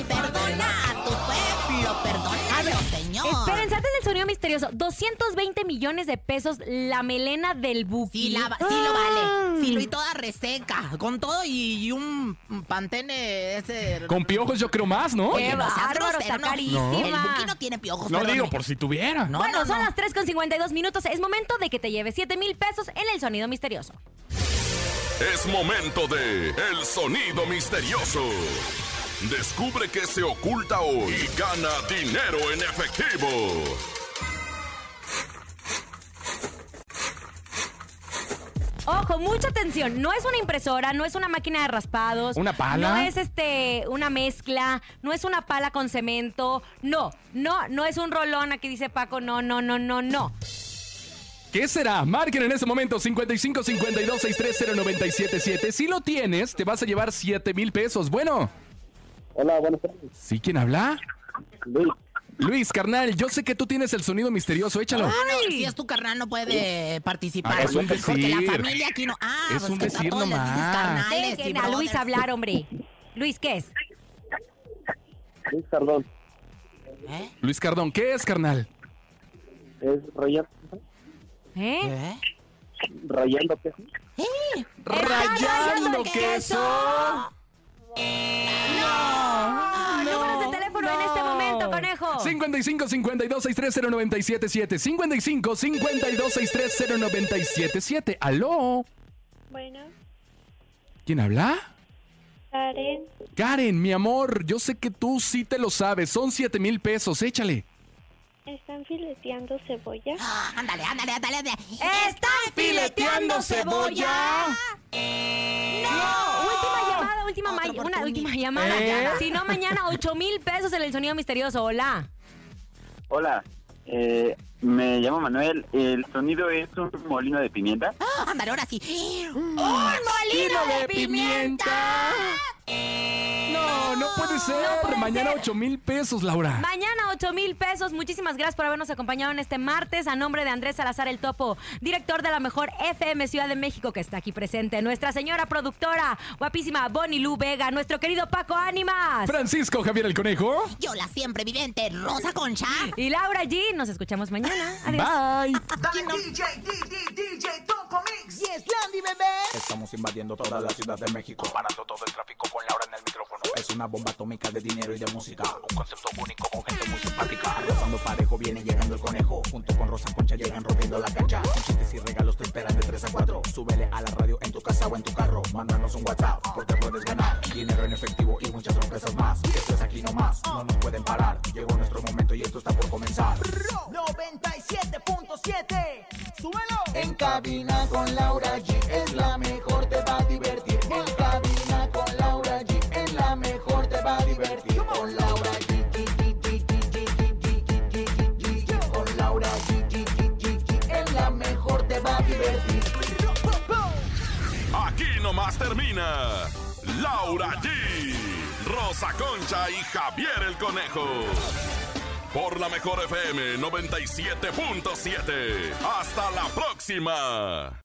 E: Perdona a tu pueblo. Perdónalo, señor.
D: Espérense, antes sonido misterioso. misterioso. 220 millones de pesos la melena del buki.
E: Sí, la- sí lo vale. Sí, lo y toda reseca. Con todo y, y un pantene ese.
F: Con piojos yo creo más, ¿no?
D: Qué bárbaro, está
E: no.
D: carísima.
E: El buki no tiene piojos.
F: No
E: perdóname.
F: digo por si tuviera.
E: No,
D: bueno,
E: no,
D: son
E: no.
D: las 3 con 52 minutos. Es momento de que te lleves 7 mil pesos en el sonido misterioso.
A: Es momento de El Sonido Misterioso. Descubre qué se oculta hoy y gana dinero en efectivo.
D: Ojo, mucha atención. No es una impresora, no es una máquina de raspados.
F: ¿Una pala?
D: No es este una mezcla, no es una pala con cemento. No, no, no es un rolón aquí dice Paco. No, no, no, no, no.
F: ¿Qué será? Marquen en este momento 55 52 630 977. Si lo tienes, te vas a llevar 7 mil pesos. Bueno.
U: Hola, buenas tardes.
F: ¿Sí quién habla?
U: Luis.
F: Luis, carnal, yo sé que tú tienes el sonido misterioso. Échalo.
E: Ah, no, si es tu carnal no puede participar.
F: Ah, es un
E: Porque
F: decir.
E: la familia aquí no. Ah,
F: Es
E: pues
F: un decir
E: todos
F: nomás.
E: carnales
D: a Luis hablar, hombre. Luis, ¿qué es?
U: Luis Cardón.
F: Luis Cardón, ¿qué es, carnal?
U: Es rayando,
D: ¿Eh?
U: rayando queso.
F: Rayando queso.
D: No, números de teléfono en este momento, conejo.
F: 55 52 630 977 55 52 630 977 ¿Aló?
G: Bueno,
F: ¿Quién habla?
G: Karen,
F: Karen, mi amor, yo sé que tú sí te lo sabes. Son 7 mil pesos, échale.
G: ¿Están fileteando cebolla?
E: Ah, (gasps) Ándale, ándale, ándale, ándale.
D: ¿Están fileteando cebolla? No, última llamada, última, ma- una última llamada.
F: ¿Eh?
D: Si no, mañana 8 mil pesos en el sonido misterioso. Hola.
U: Hola, eh, me llamo Manuel. El sonido es un molino de pimienta.
E: Ah, (gasps) ándale, ahora sí. ¡Un
F: molino de pimienta! Puede ser.
D: puede
F: Mañana
D: ser.
F: 8 mil pesos, Laura.
D: Mañana 8 mil pesos. Muchísimas gracias por habernos acompañado en este martes. A nombre de Andrés Salazar el Topo, director de la mejor FM Ciudad de México, que está aquí presente. Nuestra señora productora, guapísima Bonnie Lu Vega. Nuestro querido Paco Ánimas.
F: Francisco Javier el Conejo.
E: Yo, la siempre vivente Rosa Concha.
D: Y Laura G. Nos escuchamos mañana. Adiós.
F: Bye.
B: Dale DJ, DJ, DJ, Topo Mix. Yes, Landy, bebé.
Z: Estamos invadiendo toda la ciudad de México, parando todo el tráfico con Laura en el micrófono. Es una bomba atómica de dinero y de música, un concepto único con gente muy simpática. Rozando parejo viene llegando el conejo, junto con Rosa Concha llegan rompiendo la cancha. Con chistes y regalos te esperan de 3 a 4. Súbele a la radio en tu casa o en tu carro, mándanos un WhatsApp porque puedes ganar dinero en efectivo y muchas sorpresas más. Esto es aquí nomás, no nos pueden parar. Llegó nuestro momento y esto está por comenzar.
B: 97.7. Súbelo.
Z: En cabina con Laura G es la mejor,
A: termina Laura G, Rosa Concha y Javier el Conejo. Por la mejor FM 97.7. Hasta la próxima.